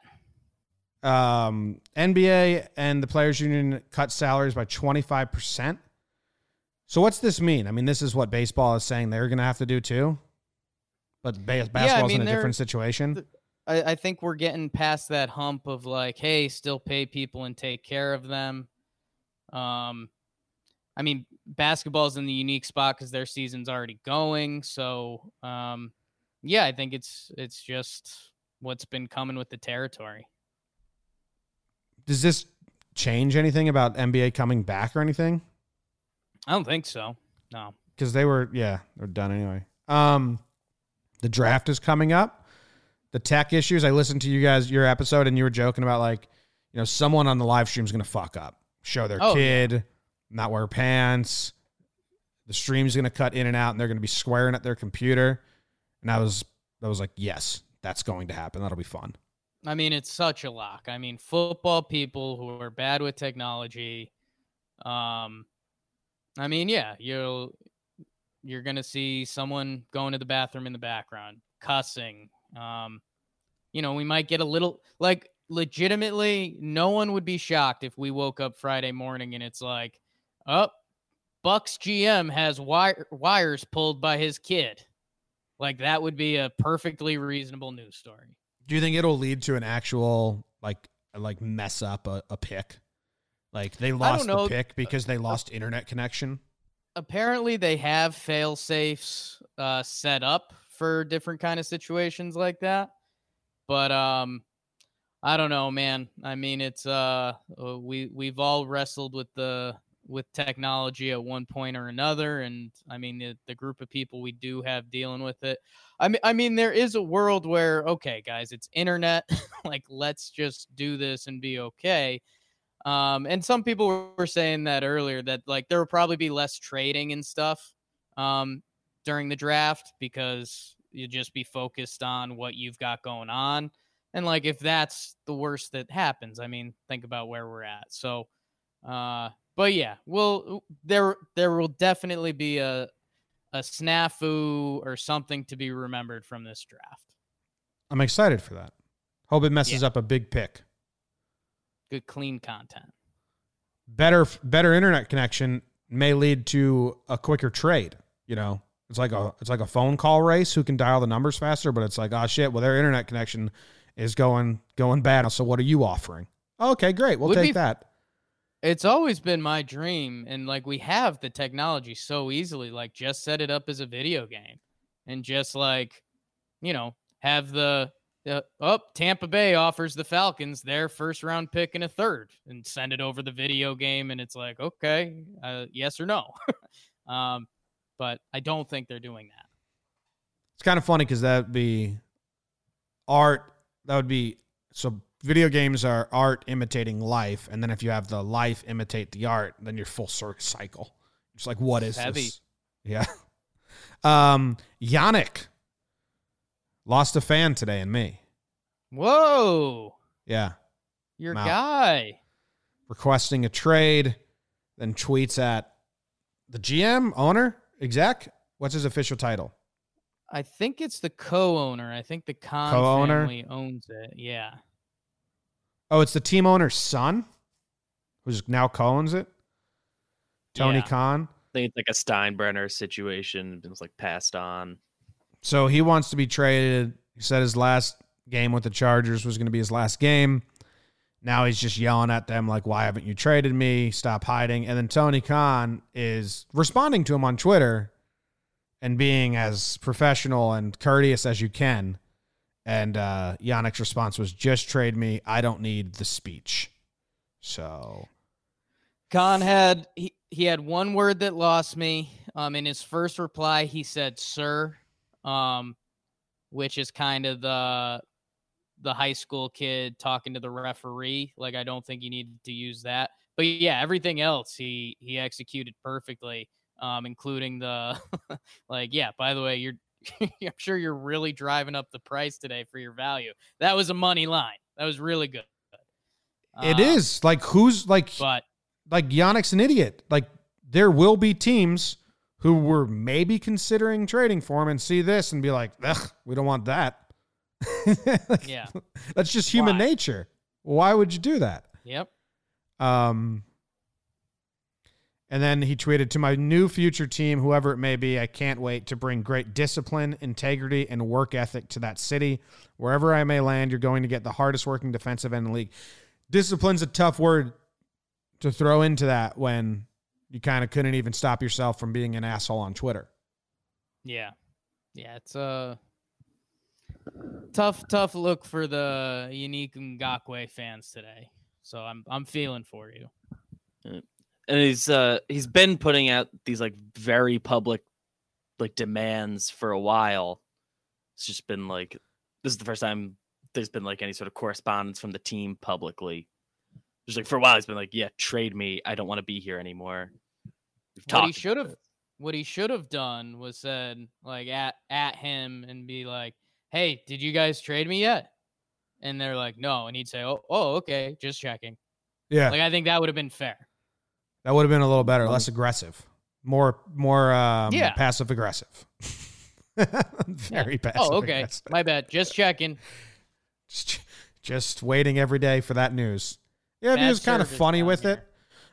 um, NBA and the players union cut salaries by 25%. So what's this mean? I mean, this is what baseball is saying they're going to have to do too. But ba- basketball's mean, in a different situation. I, I think we're getting past that hump of like, hey, still pay people and take care of them. Um, I mean, basketball's in the unique spot because their season's already going. So, um, yeah, I think it's it's just what's been coming with the territory. Does this change anything about NBA coming back or anything? I don't think so. No. Because they were, yeah, they're done anyway. Um, the draft is coming up. The tech issues. I listened to you guys your episode, and you were joking about like, you know, someone on the live stream is going to fuck up, show their Oh, yeah. kid, not wear pants. The stream's going to cut in and out, and they're going to be squaring at their computer. And I was, I was like, yes, that's going to happen. That'll be fun. I mean, it's such a lock. I mean, football people who are bad with technology. Um, I mean, yeah, you'll you're gonna see someone going to the bathroom in the background, cussing. Um, you know, we might get a little like legitimately. No one would be shocked if we woke up Friday morning and it's like, up, Bucs GM has wire, wires pulled by his kid. Like that would be a perfectly reasonable news story. Do you think it'll lead to an actual like like mess up a, a pick? Like they lost the pick because they lost internet connection. apparently they have fail safes uh, set up for different kind of situations like that. But um i don't know man. I mean it's uh uh, we we've all wrestled with the with technology at one point or another. And i mean the, the group of people we do have dealing with it. I mean i mean there is a world where okay guys it's internet. Like let's just do this and be okay um, and some people were saying that earlier that like there will probably be less trading and stuff um, during the draft because you just be focused on what you've got going on. And like if that's the worst that happens, I mean, think about where we're at. So, uh, but yeah, well, there there will definitely be a a snafu or something to be remembered from this draft. I'm excited for that. Hope it messes up a big pick. Good clean content. Better better internet connection may lead to a quicker trade. You know, it's like a it's like a phone call race. Who can dial the numbers faster? But it's like, oh shit, well their internet connection is going going bad. So what are you offering? Okay, great. We'll Would take be- that. It's always been my dream, and like we have the technology so easily. Like just set it up as a video game, and just like, you know, have the uh, oh Tampa Bay offers the Falcons their first round pick and a third, and send it over the video game, and it's like okay, uh, yes or no. um, but I don't think they're doing that. It's kind of funny because that'd be art. That would be so. Video games are art imitating life, and then if you have the life imitate the art, then you're full circle cycle. It's like what is Heavy. this? Yeah. Um, Yannick lost a fan today in me. Whoa, Yeah, your guy. requesting a trade, then tweets at the GM, owner, exec. What's his official title? I think it's the co-owner. I think the Khan Co-owner? family owns it. Yeah. Oh, it's the team owner's son, who's now co-owns it. Tony Yeah. Khan. I think it's like a Steinbrenner situation. It was like passed on. So he wants to be traded. He said his last game with the Chargers was going to be his last game. Now he's just yelling at them like, "Why haven't you traded me? Stop hiding!" And then Tony Khan is responding to him on Twitter and being as professional and courteous as you can. And uh, Yannick's response was, "Just trade me. I don't need the speech." So Khan had he, he had one word that lost me. Um, in his first reply, he said "sir," um, which is kind of the the high school kid talking to the referee. Like I don't think he needed to use that. But yeah, everything else he he executed perfectly, um, including the like. Yeah, by the way, you're I'm sure you're really driving up the price today for your value. That was a money line. That was really good. it Um, is like who's like but like Yannick's an idiot. Like there will be teams who were maybe considering trading for him and see this and be like, Ugh, we don't want that. Like, yeah, That's just human Why? nature. Why would you do that? yep. Um, and then he tweeted to my new future team, whoever it may be, I can't wait to bring great discipline, integrity, and work ethic to that city. Wherever I may land, you're going to get the hardest working defensive end in the league. Discipline's a tough word to throw into that when you kind of couldn't even stop yourself from being an asshole on Twitter. Yeah. Yeah, it's a tough, tough look for the Yannick Ngakoue fans today. So I'm I'm feeling for you. and he's uh he's been putting out these like very public like demands for a while it's just been like this is the first time there's been like any sort of correspondence from the team publicly just like for a while he's been like yeah trade me i don't want to be here anymore We've What he should have what he should have done was said like at at him and be like, "Hey, did you guys trade me yet?" And they're like, "No," and he'd say, "Oh, oh, okay, just checking." Yeah. Like I think that would have been fair. that would have been a little better, Um, less aggressive, more, more um, Yeah. passive aggressive. Very passive. Oh, okay, aggressive. my bad. Just checking. just just waiting every day for that news. Yeah, if he was kind of funny with here. it.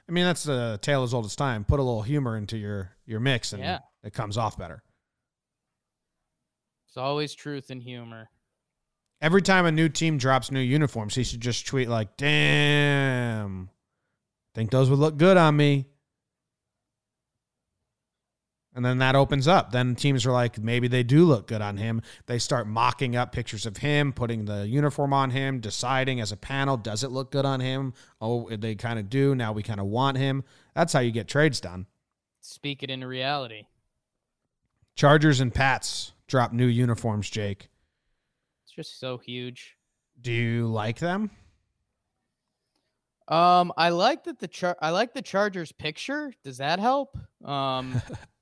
I mean, that's a tale as old as time. Put a little humor into your your mix, and Yeah. it comes off better. It's always truth and humor. Every time a new team drops new uniforms, he should just tweet like, "Damn, think those would look good on me." And then that opens up. Then teams are like, maybe they do look good on him. They start mocking up pictures of him, putting the uniform on him, deciding as a panel, does it look good on him? Oh, they kind of do. Now we kind of want him. That's how you get trades done. Speak it into reality. Chargers and Pats drop new uniforms, Jake. It's just so huge. Do you like them? Um, I like that the char- I like the Chargers picture. Does that help? Um,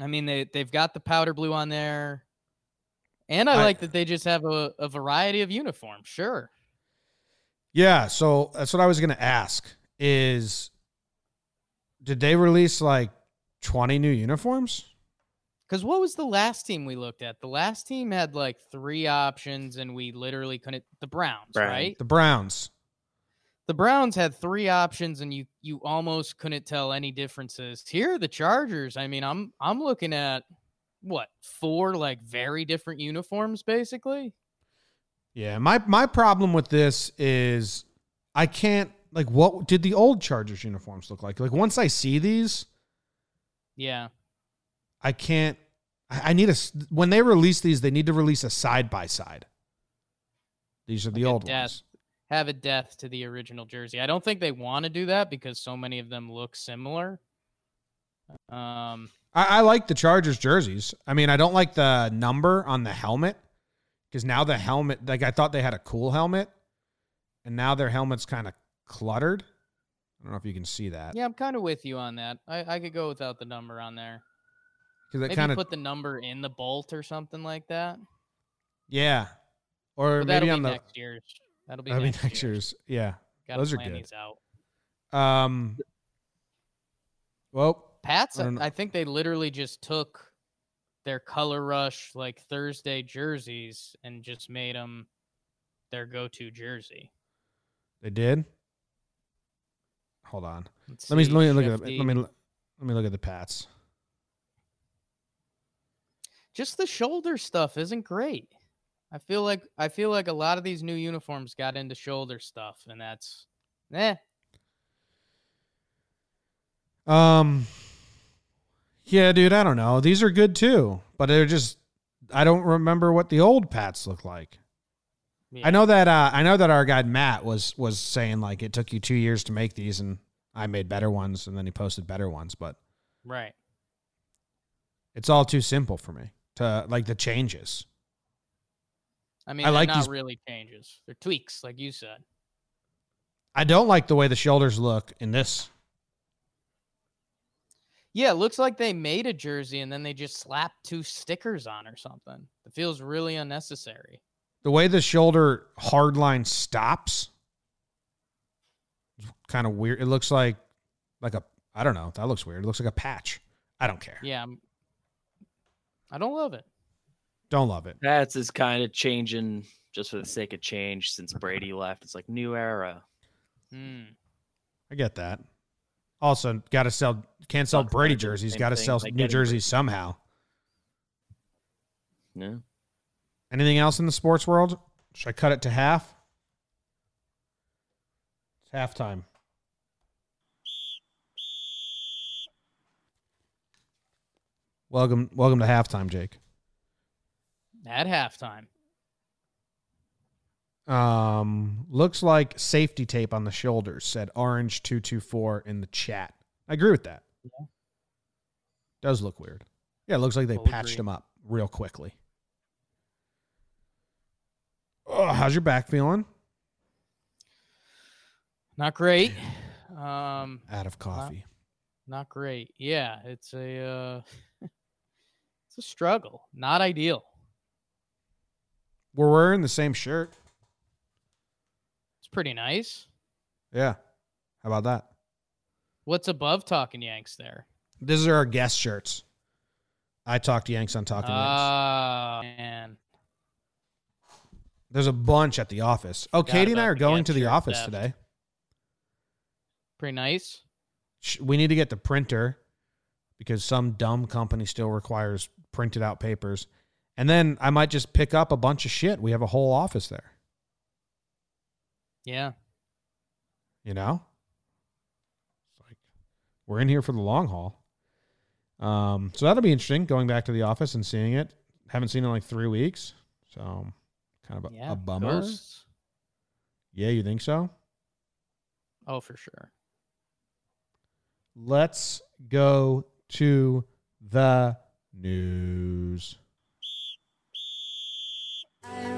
I mean they they've got the powder blue on there, and I, I- like that they just have a, a variety of uniforms. Sure. Yeah, so that's what I was going to ask is did they release like 20 new uniforms? Because what was the last team we looked at? The last team had like three options, and we literally couldn't. The Browns, Brown. right? The Browns. The Browns had three options, and you you almost couldn't tell any differences. Here, the Chargers. I mean, I'm I'm looking at what four like very different uniforms, basically. Yeah, my my problem with this is I can't like what did the old Chargers uniforms look like? Like once I see these, Yeah, I can't I, I need a s- when they release these, they need to release a side by side. These are the Like old ones. Have a death to the original jersey. I don't think they want to do that because so many of them look similar. Um, I, I like the Chargers jerseys. I mean, I don't like the number on the helmet because now the helmet, like I thought they had a cool helmet, and now their helmet's kind of cluttered. I don't know if you can see that. yeah, I'm kind of with you on that. I, I could go without the number on there. because Maybe kind of put the number in the bolt or something like that. yeah, or But maybe on the next year's. That'll be that'll be next, next year's. Yeah. Gotta those are good. these out. Um. Well, Pats, I I, don't know. I think they literally just took their color rush like Thursday jerseys and just made them their go-to jersey. they did. Hold on. Let's Let me see, let me look at Shifty. let me let me look at the Pats. just the shoulder stuff isn't great. I feel like I feel like a lot of these new uniforms got into shoulder stuff, and that's eh. Um. Yeah, dude. I don't know. These are good too, but they're just. I don't remember what the old Pats look like. yeah. I know that. Uh, I know that our guy Matt was was saying like it took you two years to make these, and I made better ones, and then he posted better ones. But right. it's all too simple for me to like the changes. I mean, I like not these- really changes; they're tweaks, like you said. I don't like the way the shoulders look in this. Yeah, it looks like they made a jersey and then they just slapped two stickers on or something. It feels really unnecessary. The way the shoulder hard line stops, kind of weird. It looks like like a I don't know. That looks weird. It looks like a patch. I don't care. Yeah, I'm, I don't love it. Don't love it. Pats is kind of changing just for the sake of change since Brady left. It's like new era. Hmm. I get that. Also, got to sell. Can't sell Bucs Brady kinda do the jerseys. same Got to thing, sell like New getting jerseys somehow. No. Anything else in the sports world? Should I cut it to half? It's halftime. Welcome, welcome to halftime, Jake. At halftime. Um, looks like safety tape on the shoulders. Said orange two two four in the chat. I agree with that. Yeah. Does look weird. Yeah, it looks like they patched agree. him up real quickly. Oh, how's your back feeling? Not great. Um, Out of coffee. not great. Yeah, it's a uh, it's a struggle. Not ideal. We're wearing the same shirt. It's pretty nice. Yeah. How about that? What's above Talking Yanks there? These are our guest shirts. I talked Yanks on Talking Yanks. Ah, man. There's a bunch at the office. Oh, Forgot Katie and I are going to the office theft. today. Pretty nice. We need to get the printer because some dumb company still requires printed out papers. And then I might just pick up a bunch of shit. We have a whole office there, Yeah. you know? It's like we're in here for the long haul. Um, so that'll be interesting going back to the office and seeing it. Haven't seen it in like three weeks. So kind of a, Yeah. a bummer. ghosts. Yeah, you think so? Oh, for sure. Let's go to the news. I read the news today, oh boy, and though the news was rather sad, well, I just had to laugh. Well, it's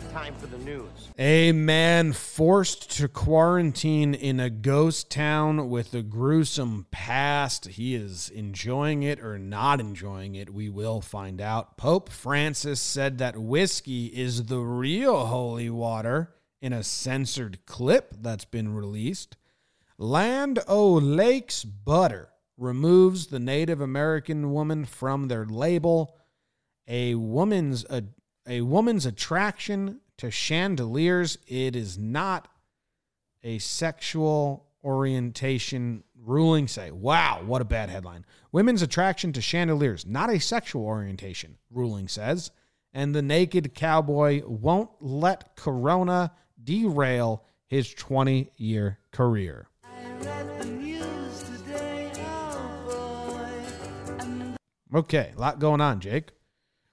Time for the news. A man forced to quarantine in a ghost town with a gruesome past. He is enjoying it or not enjoying it. We will find out. Pope Francis said that whiskey is the real holy water in a censored clip that's been released. Land O'Lakes Butter removes the Native American woman from their label. A woman's a woman's attraction to chandeliers. It is not a sexual orientation ruling say. Wow, what a bad headline. Women's attraction to chandeliers, not a sexual orientation, ruling says. And the naked cowboy won't let Corona derail his 20 year career. I read the news today, oh boy, Okay, a lot going on, Jake.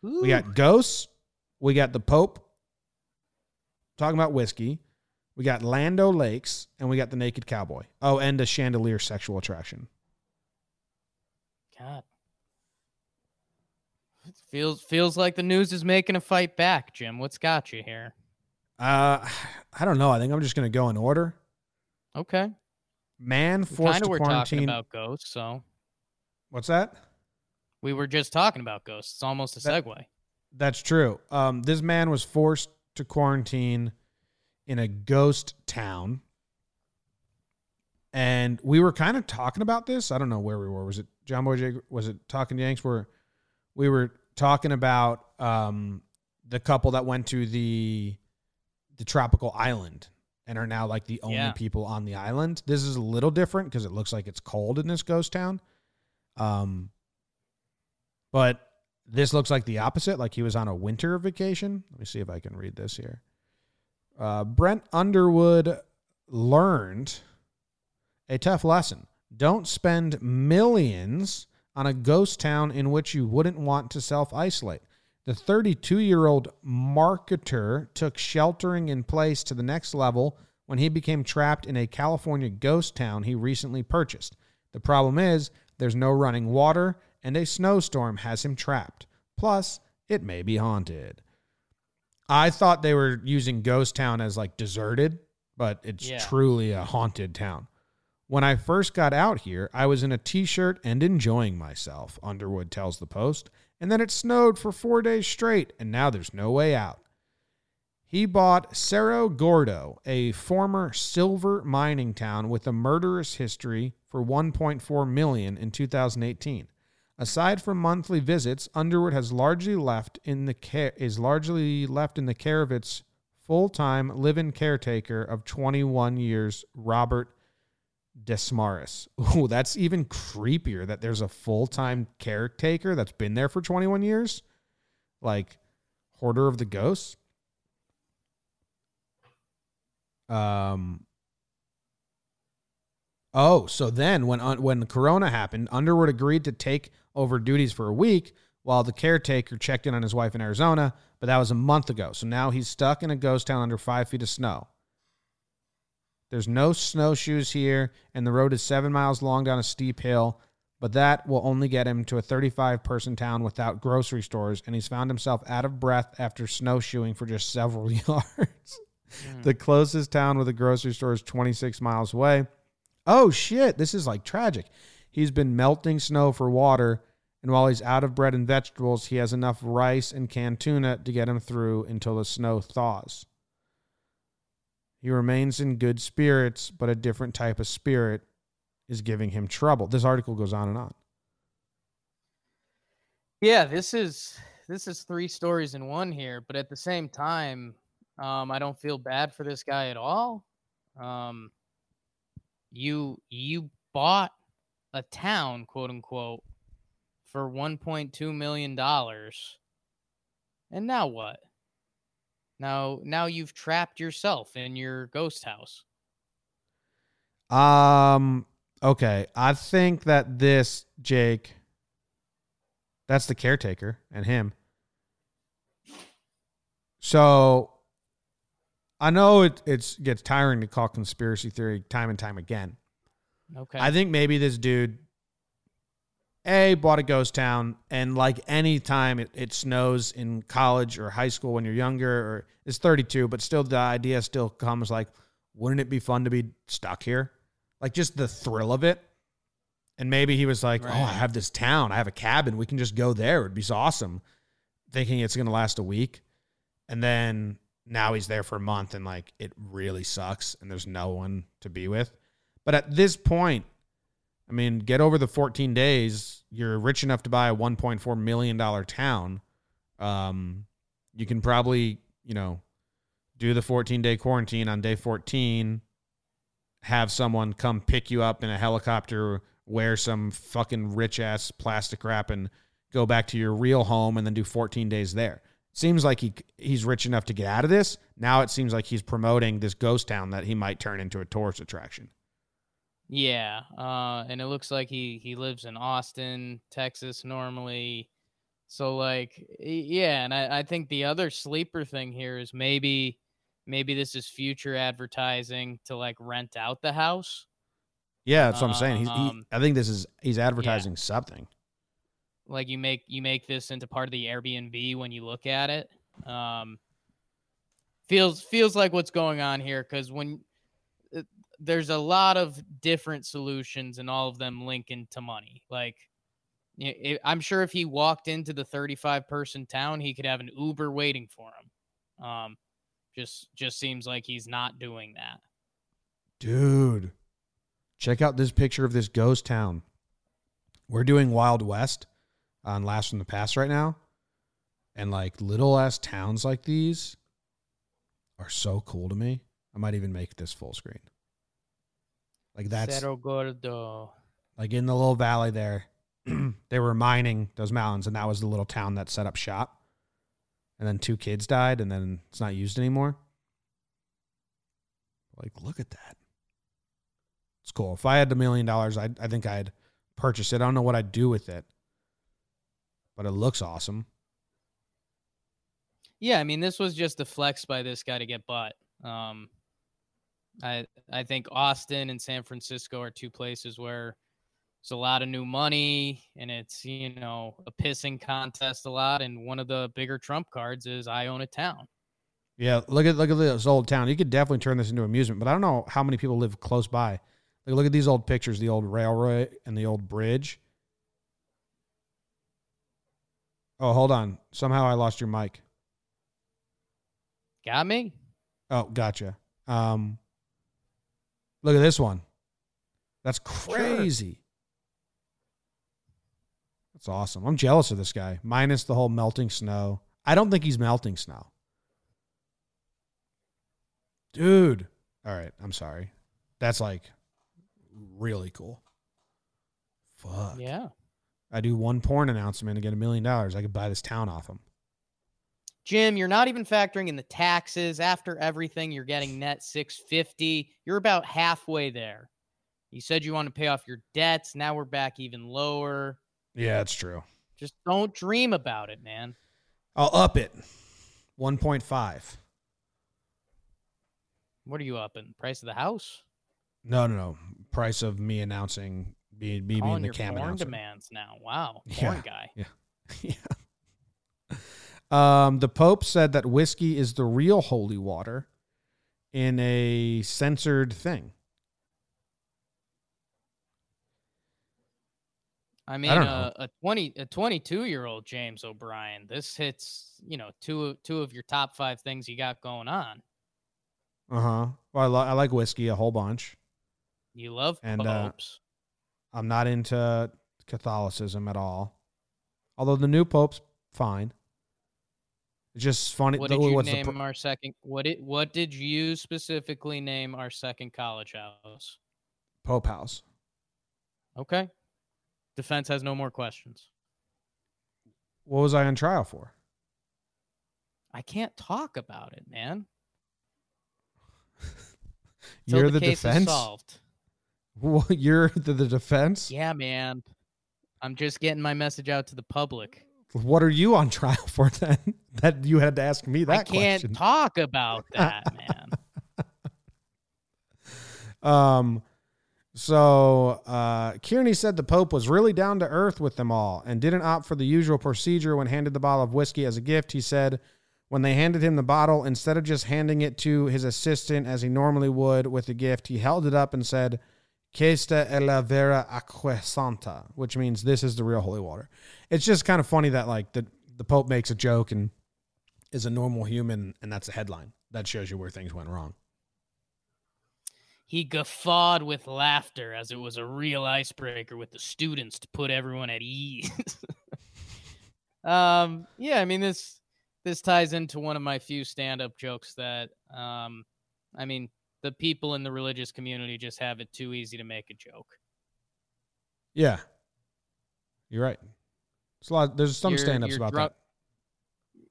Ooh. We got ghosts. We got the Pope talking about whiskey. We got Land O'Lakes, and we got the Naked Cowboy. Oh, and a chandelier sexual attraction. God. It feels feels like the news is making a fight back, Jim. What's got you here? Uh, I don't know. I think I'm just gonna go in order. Okay. Man forced to were talking quarantine. about ghosts, so What's that? we were just talking about ghosts. It's almost a That- segue. That's true. Um, this man was forced to quarantine in a ghost town. And we were kind of talking about this. I don't know where we were. Was it John Boy Jake? Was it Talking Yanks? Where we were talking about um, the couple that went to the the tropical island and are now like the only Yeah. people on the island. This is a little different because it looks like it's cold in this ghost town. Um, but this looks like the opposite, like he was on a winter vacation. Let me see if I can read this here. Uh, Brent Underwood learned a tough lesson. Don't spend millions on a ghost town in which you wouldn't want to self isolate. The 32 year old marketer took sheltering in place to the next level when he became trapped in a California ghost town he recently purchased. The problem is there's no running water and a snowstorm has him trapped. Plus, it may be haunted. I thought they were using Ghost Town as like deserted, but it's Yeah. truly a haunted town. When I first got out here, I was in a t shirt and enjoying myself, Underwood tells the Post. And then it snowed for four days straight, and now there's no way out. He bought Cerro Gordo, a former silver mining town with a murderous history, for 1.4 million in 2018. Aside from monthly visits, Underwood has largely left in the care is largely left in the care of its full-time live-in caretaker of 21 years, Robert Desmarais. Ooh, that's even creepier that there's a full-time caretaker that's been there for 21 years. Like Hoarder of the Ghosts. Um Oh, so then when when Corona happened, Underwood agreed to take over duties for a week while the caretaker checked in on his wife in Arizona, but that was a month ago. So now he's stuck in a ghost town under five feet of snow. There's no snowshoes here, and the road is seven miles long down a steep hill, but that will only get him to a 35 person town without grocery stores, and he's found himself out of breath after snowshoeing for just several yards. Hmm. The closest town with a grocery store is 26 miles away. Oh shit, this is like tragic. He's been melting snow for water, and while he's out of bread and vegetables, he has enough rice and canned tuna to get him through until the snow thaws. He remains in good spirits, but a different type of spirit is giving him trouble. This article goes on and on. Yeah, this is this is three stories in one here, but at the same time, um, I don't feel bad for this guy at all. Um, you you bought a town, quote unquote, for 1.2 million dollars, and now what? Now now you've trapped yourself in your ghost house. Um. Okay, I think that this Jake, that's the caretaker and him. So, I know it it's gets tiring to call conspiracy theory time and time again. Okay. I think maybe this dude A bought a ghost town and like any time it, it snows in college or high school when you're younger or it's 32, but still the idea still comes like, wouldn't it be fun to be stuck here? Like just the thrill of it. And maybe he was like, Oh, I have this town. I have a cabin. We can just go there. It'd be so awesome. Thinking it's gonna last a week. And then now he's there for a month and like it really sucks and there's no one to be with. But at this point, I mean, get over the 14 days. You're rich enough to buy a 1.4 million dollar town. Um, you can probably, you know, do the 14 day quarantine on day 14. Have someone come pick you up in a helicopter, wear some fucking rich ass plastic wrap, and go back to your real home, and then do 14 days there. Seems like he he's rich enough to get out of this. Now it seems like he's promoting this ghost town that he might turn into a tourist attraction. Yeah, uh, and it looks like he he lives in Austin, Texas, normally. So like, yeah, and I, I think the other sleeper thing here is maybe maybe this is future advertising to like rent out the house. Yeah, that's what I'm saying. He's, he, Um, I think this is he's advertising something. Like you make you make this into part of the Airbnb when you look at it. Um, feels feels like what's going on here because when there's a lot of different solutions and all of them link into money. Like, I'm sure if he walked into the 35 person town, he could have an Uber waiting for him. Um, just just seems like he's not doing that. Dude, check out this picture of this ghost town. We're doing Wild West on Last from the Past right now. And like little ass towns like these are so cool to me. I might even make this full screen. Like that's Cerro Gordo. like in the little valley there. they were mining those mountains, and that was the little town that set up shop. And then two kids died, and then it's not used anymore. Like, look at that. It's cool. If I had a million dollars, I I think I'd purchase it. I don't know what I'd do with it, but it looks awesome. Yeah, I mean, this was just a flex by this guy to get bought. Um, I I think Austin and San Francisco are two places where there's a lot of new money, and it's you know a pissing contest a lot. And one of the bigger trump cards is I own a town. Yeah, look at look at this old town. You could definitely turn this into amusement, but I don't know how many people live close by. Like, look at these old pictures, the old railroad and the old bridge. Oh, hold on. Somehow I lost your mic. Got me? Oh, gotcha. Um, look at this one. That's crazy. That's awesome. I'm jealous of this guy. Minus the whole melting snow. I don't think he's melting snow. Dude. All right. I'm sorry. That's like really cool. Fuck. Yeah. I do one porn announcement and get a million dollars. I could buy this town off him. Jim, you're not even factoring in the taxes. After everything, you're getting net 650. You're about halfway there. You said you want to pay off your debts. Now we're back even lower. Yeah, it's true. Just don't dream about it, man. I'll up it. 1.5. What are you up in? Price of the house? No, no, no. Price of me announcing me, me being the your cam porn announcer. demands now. Wow. Yeah. Porn guy. yeah. Um, the Pope said that whiskey is the real holy water in a censored thing. I mean, don't uh, a 20 a 22 year old James O'Brien. This hits, you know, two two of your top 5 things you got going on. Uh huh. Well, I, li- I like whiskey a whole bunch. You love And, uh, popes. I'm not into Catholicism at all. Although the new Pope's fine. It's just funny. what the- did you what's the name pr- our second what did what did you specifically name our second college house? Pope House? Okay. Defense has no more questions. What was I on trial for? I can't talk about it, man. You're the, the, defense. Well, You're the, the defense. Yeah, man. I'm just getting my message out to the public. What are you on trial for then? That you had to ask me that I can't question. talk about that, man. Um, so uh, Kearney said the Pope was really down to earth with them all and didn't opt for the usual procedure when handed the bottle of whiskey as a gift. He said when they handed him the bottle, instead of just handing it to his assistant as he normally would with the gift, he held it up and said, Questa è la vera acqua santa, which means this is the real holy water. It's just kind of funny that like the, the Pope makes a joke and is a normal human, and that's a headline. That shows you where things went wrong. He guffawed with laughter as it was a real icebreaker with the students to put everyone at ease. um, yeah, I mean this this ties into one of my few stand-up jokes that um, I mean the people in the religious community just have it too easy to make a joke. Yeah, you're right. It's a lot. There's some Your- stand-ups your about drunk- that.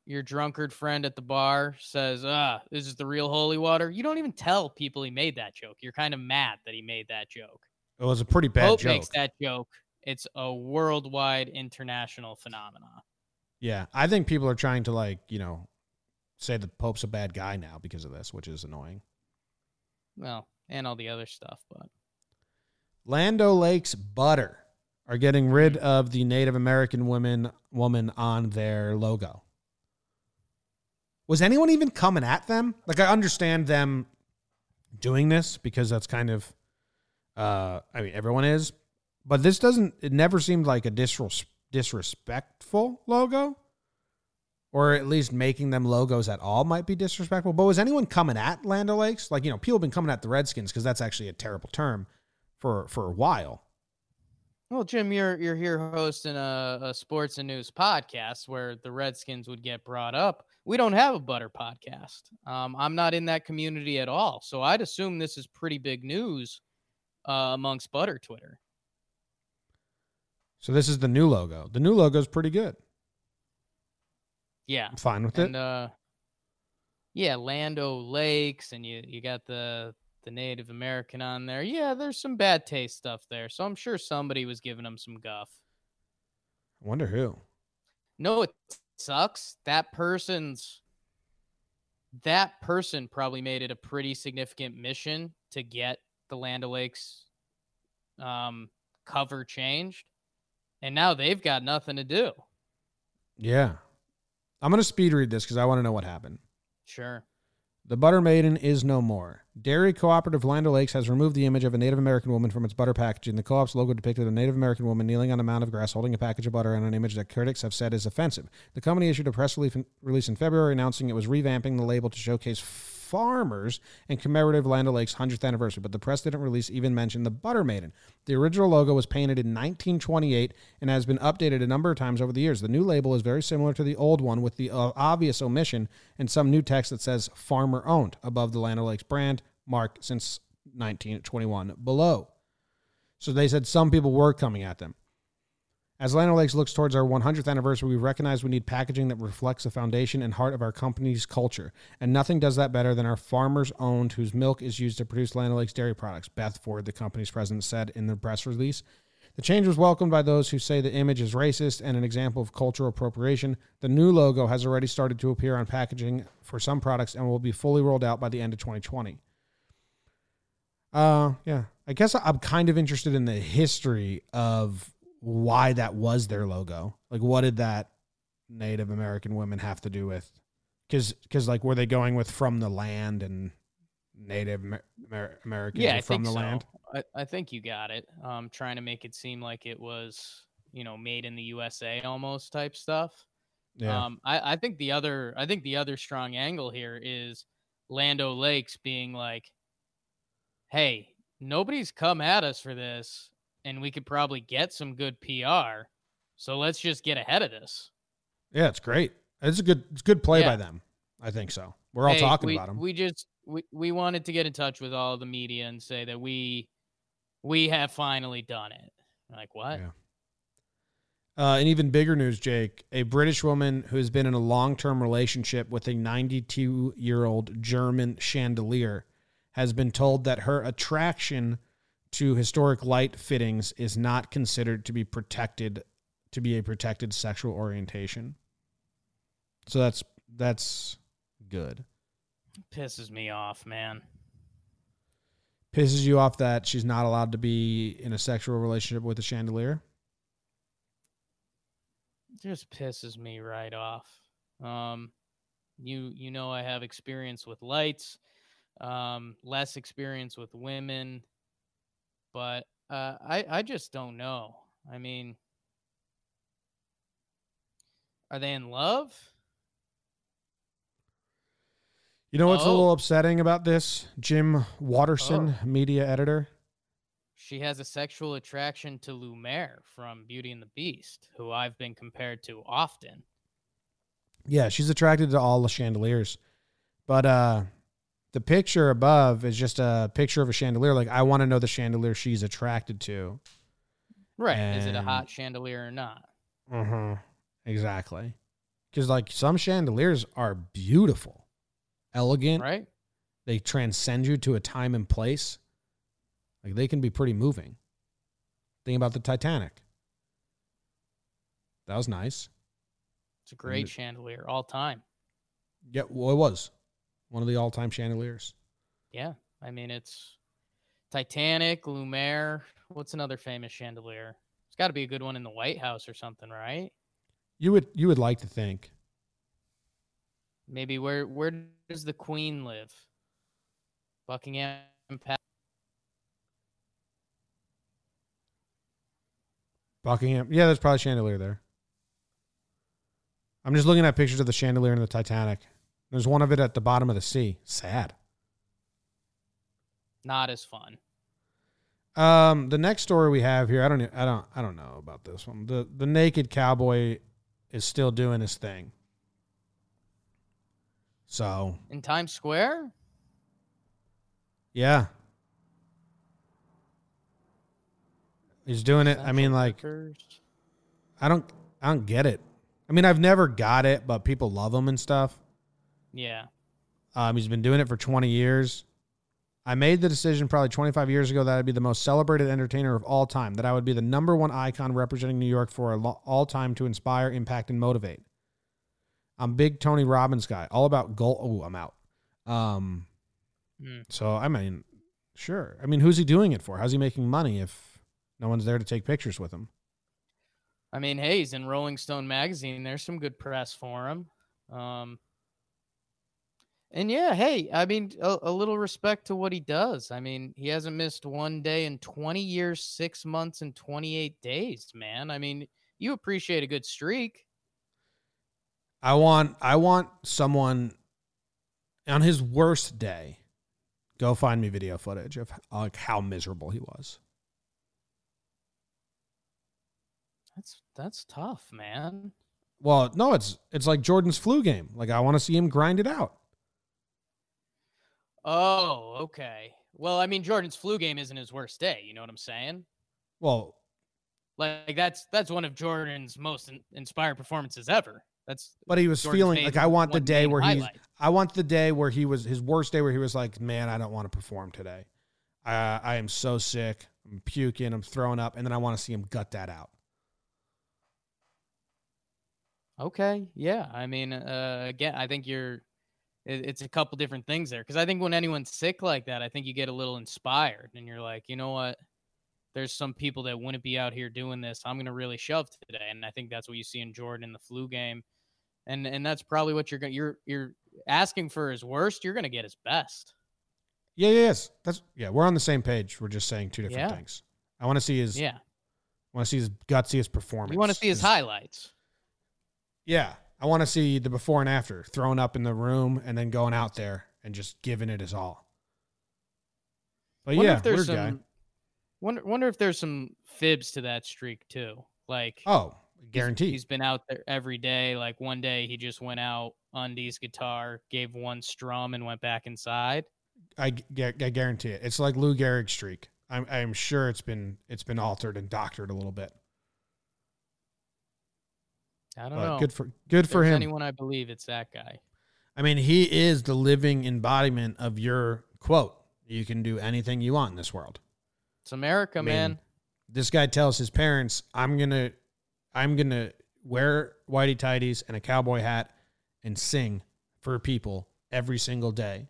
Your drunkard friend at the bar says, "Ah, this is the real holy water." You don't even tell people he made that joke. You're kind of mad that he made that joke. It was a pretty bad Pope joke. makes that joke. It's a worldwide international phenomenon. Yeah, I think people are trying to like you know say the Pope's a bad guy now because of this, which is annoying. Well, and all the other stuff, but Land O'Lakes butter are getting rid of the Native American women woman on their logo. Was anyone even coming at them? Like I understand them doing this because that's kind of uh I mean everyone is, but this doesn't it never seemed like a disres- disrespectful logo or at least making them logos at all might be disrespectful. But was anyone coming at Land O'Lakes? Like, you know, people have been coming at the Redskins because that's actually a terrible term for for a while. well, Jim, you're you're here hosting a, a sports and news podcast where the Redskins would get brought up. We don't have a butter podcast. Um, I'm not in that community at all, so I'd assume this is pretty big news uh, amongst butter Twitter. So this is the new logo. The new logo is pretty good. Yeah, I'm fine with and it. uh, yeah, Land O'Lakes, and you you got the the Native American on there. Yeah, there's some bad taste stuff there, so I'm sure somebody was giving them some guff. I wonder who. No, it sucks. That person's that person probably made it a pretty significant mission to get the Land O'Lakes um, cover changed, and now they've got nothing to do. Yeah. I'm going to speed read this because I want to know what happened. Sure. The Butter Maiden is no more. Dairy Cooperative Land O'Lakes has removed the image of a Native American woman from its butter packaging. The co-op's logo depicted a Native American woman kneeling on a mound of grass holding a package of butter and an image that critics have said is offensive. The company issued a press release in February announcing it was revamping the label to showcase farmers and commemorative Land O'Lakes 100th anniversary, but the press didn't release even mention the Butter Maiden. The original logo was painted in 1928 and has been updated a number of times over the years. The new label is very similar to the old one with the uh, obvious omission and some new text that says farmer owned above the Land O'Lakes brand mark since 1921 below. So they said some people were coming at them. As Land O'Lakes looks towards our 100th anniversary, we recognize we need packaging that reflects the foundation and heart of our company's culture. And nothing does that better than our farmers owned, whose milk is used to produce Land O'Lakes dairy products, Beth Ford, the company's president, said in the press release. The change was welcomed by those who say the image is racist and an example of cultural appropriation. The new logo has already started to appear on packaging for some products and will be fully rolled out by the end of 2020. Uh, yeah. I guess I'm kind of interested in the history of why that was their logo. Like, what did that Native American women have to do with? Because, because like, were they going with from the land and Native Amer- Amer- Americans yeah, from the so. land? I, I think you got it. Um, trying to make it seem like it was, you know, made in the USA almost type stuff. Yeah. Um, I, I think the other, I think the other strong angle here is Land O'Lakes being like, "Hey, nobody's come at us for this, and we could probably get some good PR. So let's just get ahead of this." yeah, it's great. It's a good, it's a good play by them. I think so. We're all Hey, talking we, about them. We just we, we wanted to get in touch with all the media and say that we we have finally done it. Like what? Yeah. Uh, and even bigger news, Jake. A British woman who has been in a long term relationship with a 92 year old German chandelier has been told that her attraction to historic light fittings is not considered to be protected to be a protected sexual orientation. So that's that's good. Pisses me off, man. Pisses you off that she's not allowed to be in a sexual relationship with a chandelier? Just pisses me right off. Um, you you know I have experience with lights, um, less experience with women, but uh, I I just don't know. I mean, are they in love? You know what's a Oh. little upsetting about this? Jim Watterson, media editor. She has a sexual attraction to Lumiere from Beauty and the Beast, who I've been compared to often. Yeah, she's attracted to all the chandeliers. But uh the picture above is just a picture of a chandelier. Like I want to know the chandelier she's attracted to. Right. Is it a hot chandelier or not? Uh-huh. Exactly. Cuz like some chandeliers are beautiful, elegant. Right? They transcend you to a time and place. Like they can be pretty moving. Think about the Titanic. That was nice. It's a great it- chandelier, all time. Yeah, well, it was one of the all-time chandeliers. Yeah, I mean it's Titanic, Lumiere. What's another famous chandelier? It's got to be a good one in the White House or something, right? You would you would like to think. Maybe where where does the Queen live? Buckingham Palace. Buckingham. Yeah, there's probably chandelier there. I'm just looking at pictures of the chandelier in the Titanic. There's one of it at the bottom of the sea. Sad. Not as fun. Um, the next story we have here, I don't, I don't, I don't know about this one. The the naked cowboy is still doing his thing. So In Times Square? yeah, he's doing it. I mean, like, I don't, I don't get it. I mean, I've never got it, but people love him and stuff. Yeah. Um, he's been doing it for 20 years. I made the decision probably 25 years ago that I'd be the most celebrated entertainer of all time, that I would be the number one icon representing New York for all time to inspire, impact, and motivate. I'm big Tony Robbins guy, all about goal. Oh, I'm out. Um, Mm. so I mean, sure. I mean, who's he doing it for? How's he making money if no one's there to take pictures with him? I mean, hey, he's in Rolling Stone magazine. There's some good press for him. Um, and yeah, hey, I mean, a, a little respect to what he does. I mean, he hasn't missed one day in 20 years, six months, and 28 days, man. I mean, you appreciate a good streak. I want I want someone on his worst day. Go find me video footage of like how miserable he was. That's that's tough, man. Well, no, it's it's like Jordan's flu game. Like I want to see him grind it out. Oh, okay. Well, I mean, Jordan's flu game isn't his worst day. You know what I'm saying? Well, Like that's that's one of Jordan's most in- inspired performances ever. That's but he was Jordan's feeling like I want the day where he's. I want the day where he was his worst day where he was like, man, I don't want to perform today. I I am so sick. I'm puking. I'm throwing up, and then I want to see him gut that out. Okay, yeah. I mean, uh, again, I think you're. It, it's a couple different things there because I think when anyone's sick like that, I think you get a little inspired and you're like, you know what? There's some people that wouldn't be out here doing this. I'm gonna really shove today, and I think that's what you see in Jordan in the flu game, and and that's probably what you're going. You're you're asking for his worst. You're gonna get his best. Yeah, yeah, yes. That's yeah. We're on the same page. We're just saying two different Yeah. things. I want to see his. Yeah, I want to see his gutsiest performance. you want to see his highlights. Yeah, I want to see the before and after, thrown up in the room and then going out there and just giving it his all. But wonder yeah, if there's some. guy. Wonder wonder if there's some fibs to that streak too. Like Oh, guaranteed. He's been out there every day. Like one day he just went out, undies guitar, gave one strum, and went back inside. I, I guarantee it. It's like Lou Gehrig streak. I'm I'm sure it's been it's been altered and doctored a little bit. I don't But know. good for good If for him. Anyone I believe it's that guy. I mean, he is the living embodiment of your quote. You can do anything you want in this world. It's America, I mean, man. This guy tells his parents, "I'm gonna, I'm gonna wear whitey tighties and a cowboy hat and sing for people every single day."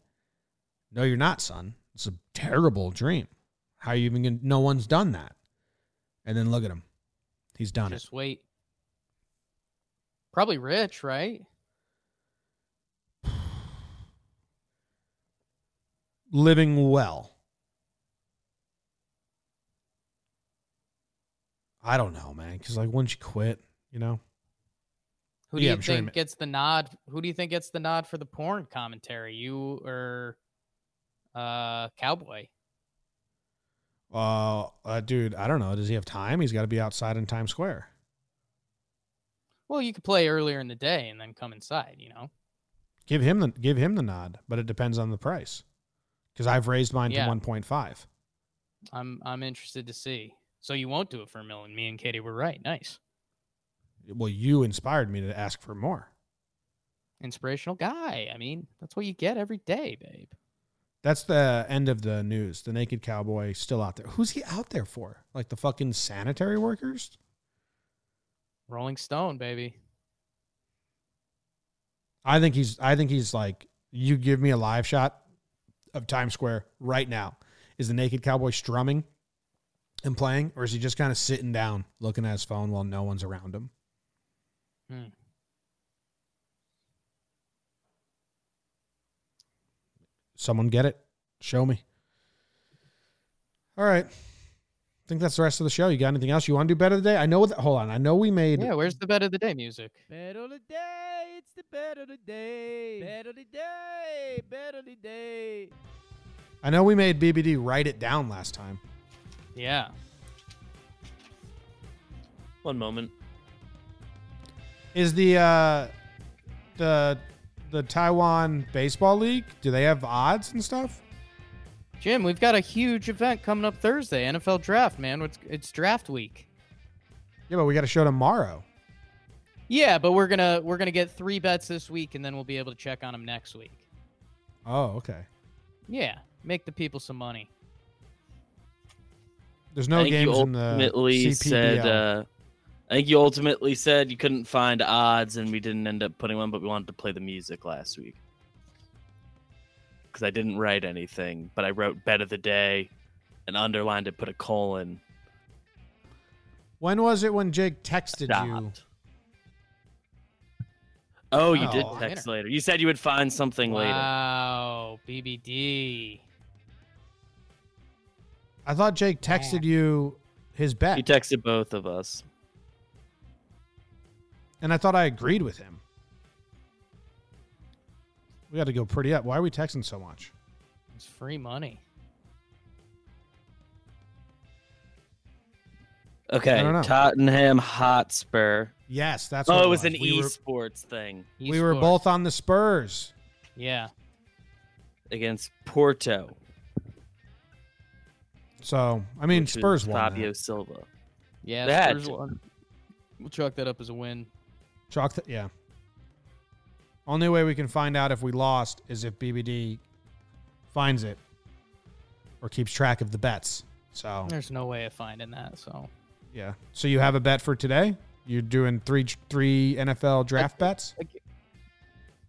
No, you're not, son. It's a terrible dream. How are you even gonna? No one's done that. And then look at him. He's done it. Just wait. Probably rich, right? Living well. I don't know, man. Because like, once you quit, you know. Who do Yeah, you I'm think ma- gets the nod? Who do you think gets the nod for the porn commentary? You or uh Cowboy? Uh, uh, dude, I don't know. Does he have time? He's got to be outside in Times Square. Well, you could play earlier in the day and then come inside, you know. Give him the give him the nod, but it depends on the price. Because I've raised mine Yeah. to one point five. I'm I'm interested to see. So you won't do it for a million. Me and Katie were right. Nice. Well, you inspired me to ask for more. Inspirational guy. I mean, that's what you get every day, babe. That's the end of the news. The naked cowboy still out there. Who's he out there for? Like the fucking sanitary workers? Rolling Stone, baby. I think he's I think he's like you give me a live shot of Times Square right now. Is the naked cowboy strumming and playing or is he just kind of sitting down looking at his phone while no one's around him? Hmm. Someone get it? Show me. All right. I think that's the rest of the show. You got anything else you want to do better today? I know that hold on. I know we made Yeah, where's the bet of the day music? Bet of the day, it's the bet of the day. Bet of the day, bet of the day. I know we made BBD write it down last time. Yeah. One moment. Is the uh the the Taiwan baseball league, do they have odds and stuff? Jim, we've got a huge event coming up Thursday, NFL draft, man. It's, it's draft week. Yeah, but we got a show tomorrow. Yeah, but we're gonna we're gonna get three bets this week, and then we'll be able to check on them next week. Oh, okay. Yeah, make the people some money. There's no think you games in the CPBL. said. Uh, I think you ultimately said you couldn't find odds, and we didn't end up putting one, but we wanted to play the music last week because I didn't write anything, but I wrote bet of the day and underlined it, put a colon. when was it when Jake texted you? Oh, you did Oh, text later. You said you would find something later. Wow, BBD. I thought Jake texted you his bet. He texted both of us. and I thought I agreed with him. We got to go pretty up. Why are we texting so much? It's free money. Okay, I don't know. Tottenham Hotspur. Yes, that's oh, what Oh, it was an We were, esports thing we were both on the Spurs. Yeah. against Porto. So I mean, which Spurs won. Fabio that. Silva. Yeah, They had Spurs won. We'll chalk that up as a win. Chalk that, yeah. Only way we can find out if we lost is if BBD finds it or keeps track of the bets. So There's no way of finding that. So yeah. So you have a bet for today? You're doing three three NFL draft bets?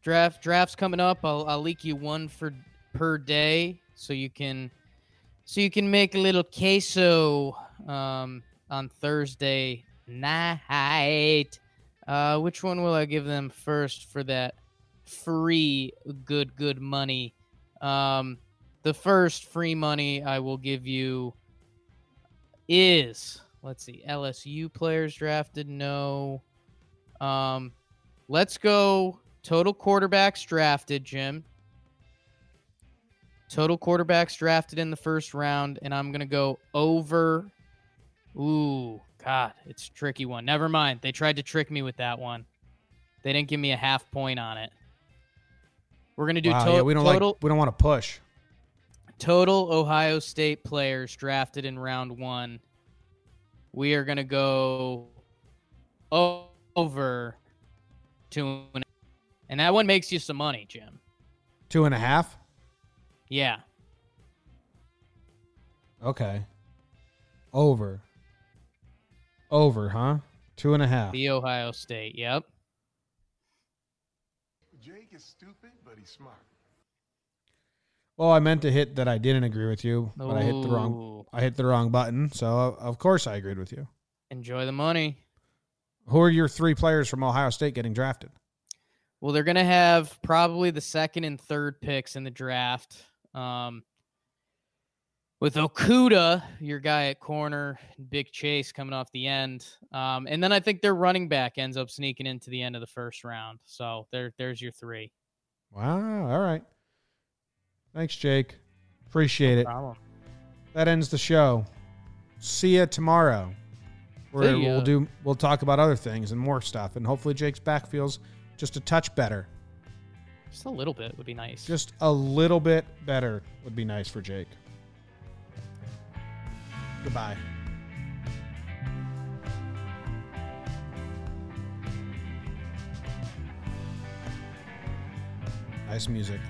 draft drafts coming up. I'll I'll leak you one for per day, so you can so you can make a little queso um, on Thursday night. Uh, which one will I give them first for that free good good money? Um, the first free money I will give you is let's see LSU players drafted. No. Um, let's go total quarterbacks drafted, Jim. Total quarterbacks drafted in the first round, and I'm gonna go over. Ooh, God, it's tricky one. Never mind. They tried to trick me with that one. They didn't give me a half point on it. We're gonna do wow, to- yeah, we don't total like we don't want to push. total Ohio State players drafted in round one. We are gonna go over two, and, and that one makes you some money, Jim. Two and a half? Yeah, Okay. Over. Over, huh? Two and a half. the Ohio State. Yep. Jake is stupid, but he's smart. Well, I meant to hit that I didn't agree with you, but I hit the wrong I hit the wrong button. So of course I agreed with you. Enjoy the money. Who are your three players from Ohio State getting drafted? Well, they're gonna have probably the second and third picks in the draft. Um, with Okudah, your guy at corner, Big Chase coming off the end, um, and then I think their running back ends up sneaking into the end of the first round. So there, there's your three. Wow. All right. Thanks, Jake. Appreciate it. Problem. That ends the show. See ya tomorrow. Where See ya. we'll do we'll talk about other things and more stuff. And hopefully Jake's back feels just a touch better. Just a little bit would be nice. Just a little bit better would be nice for Jake. Goodbye. Nice music.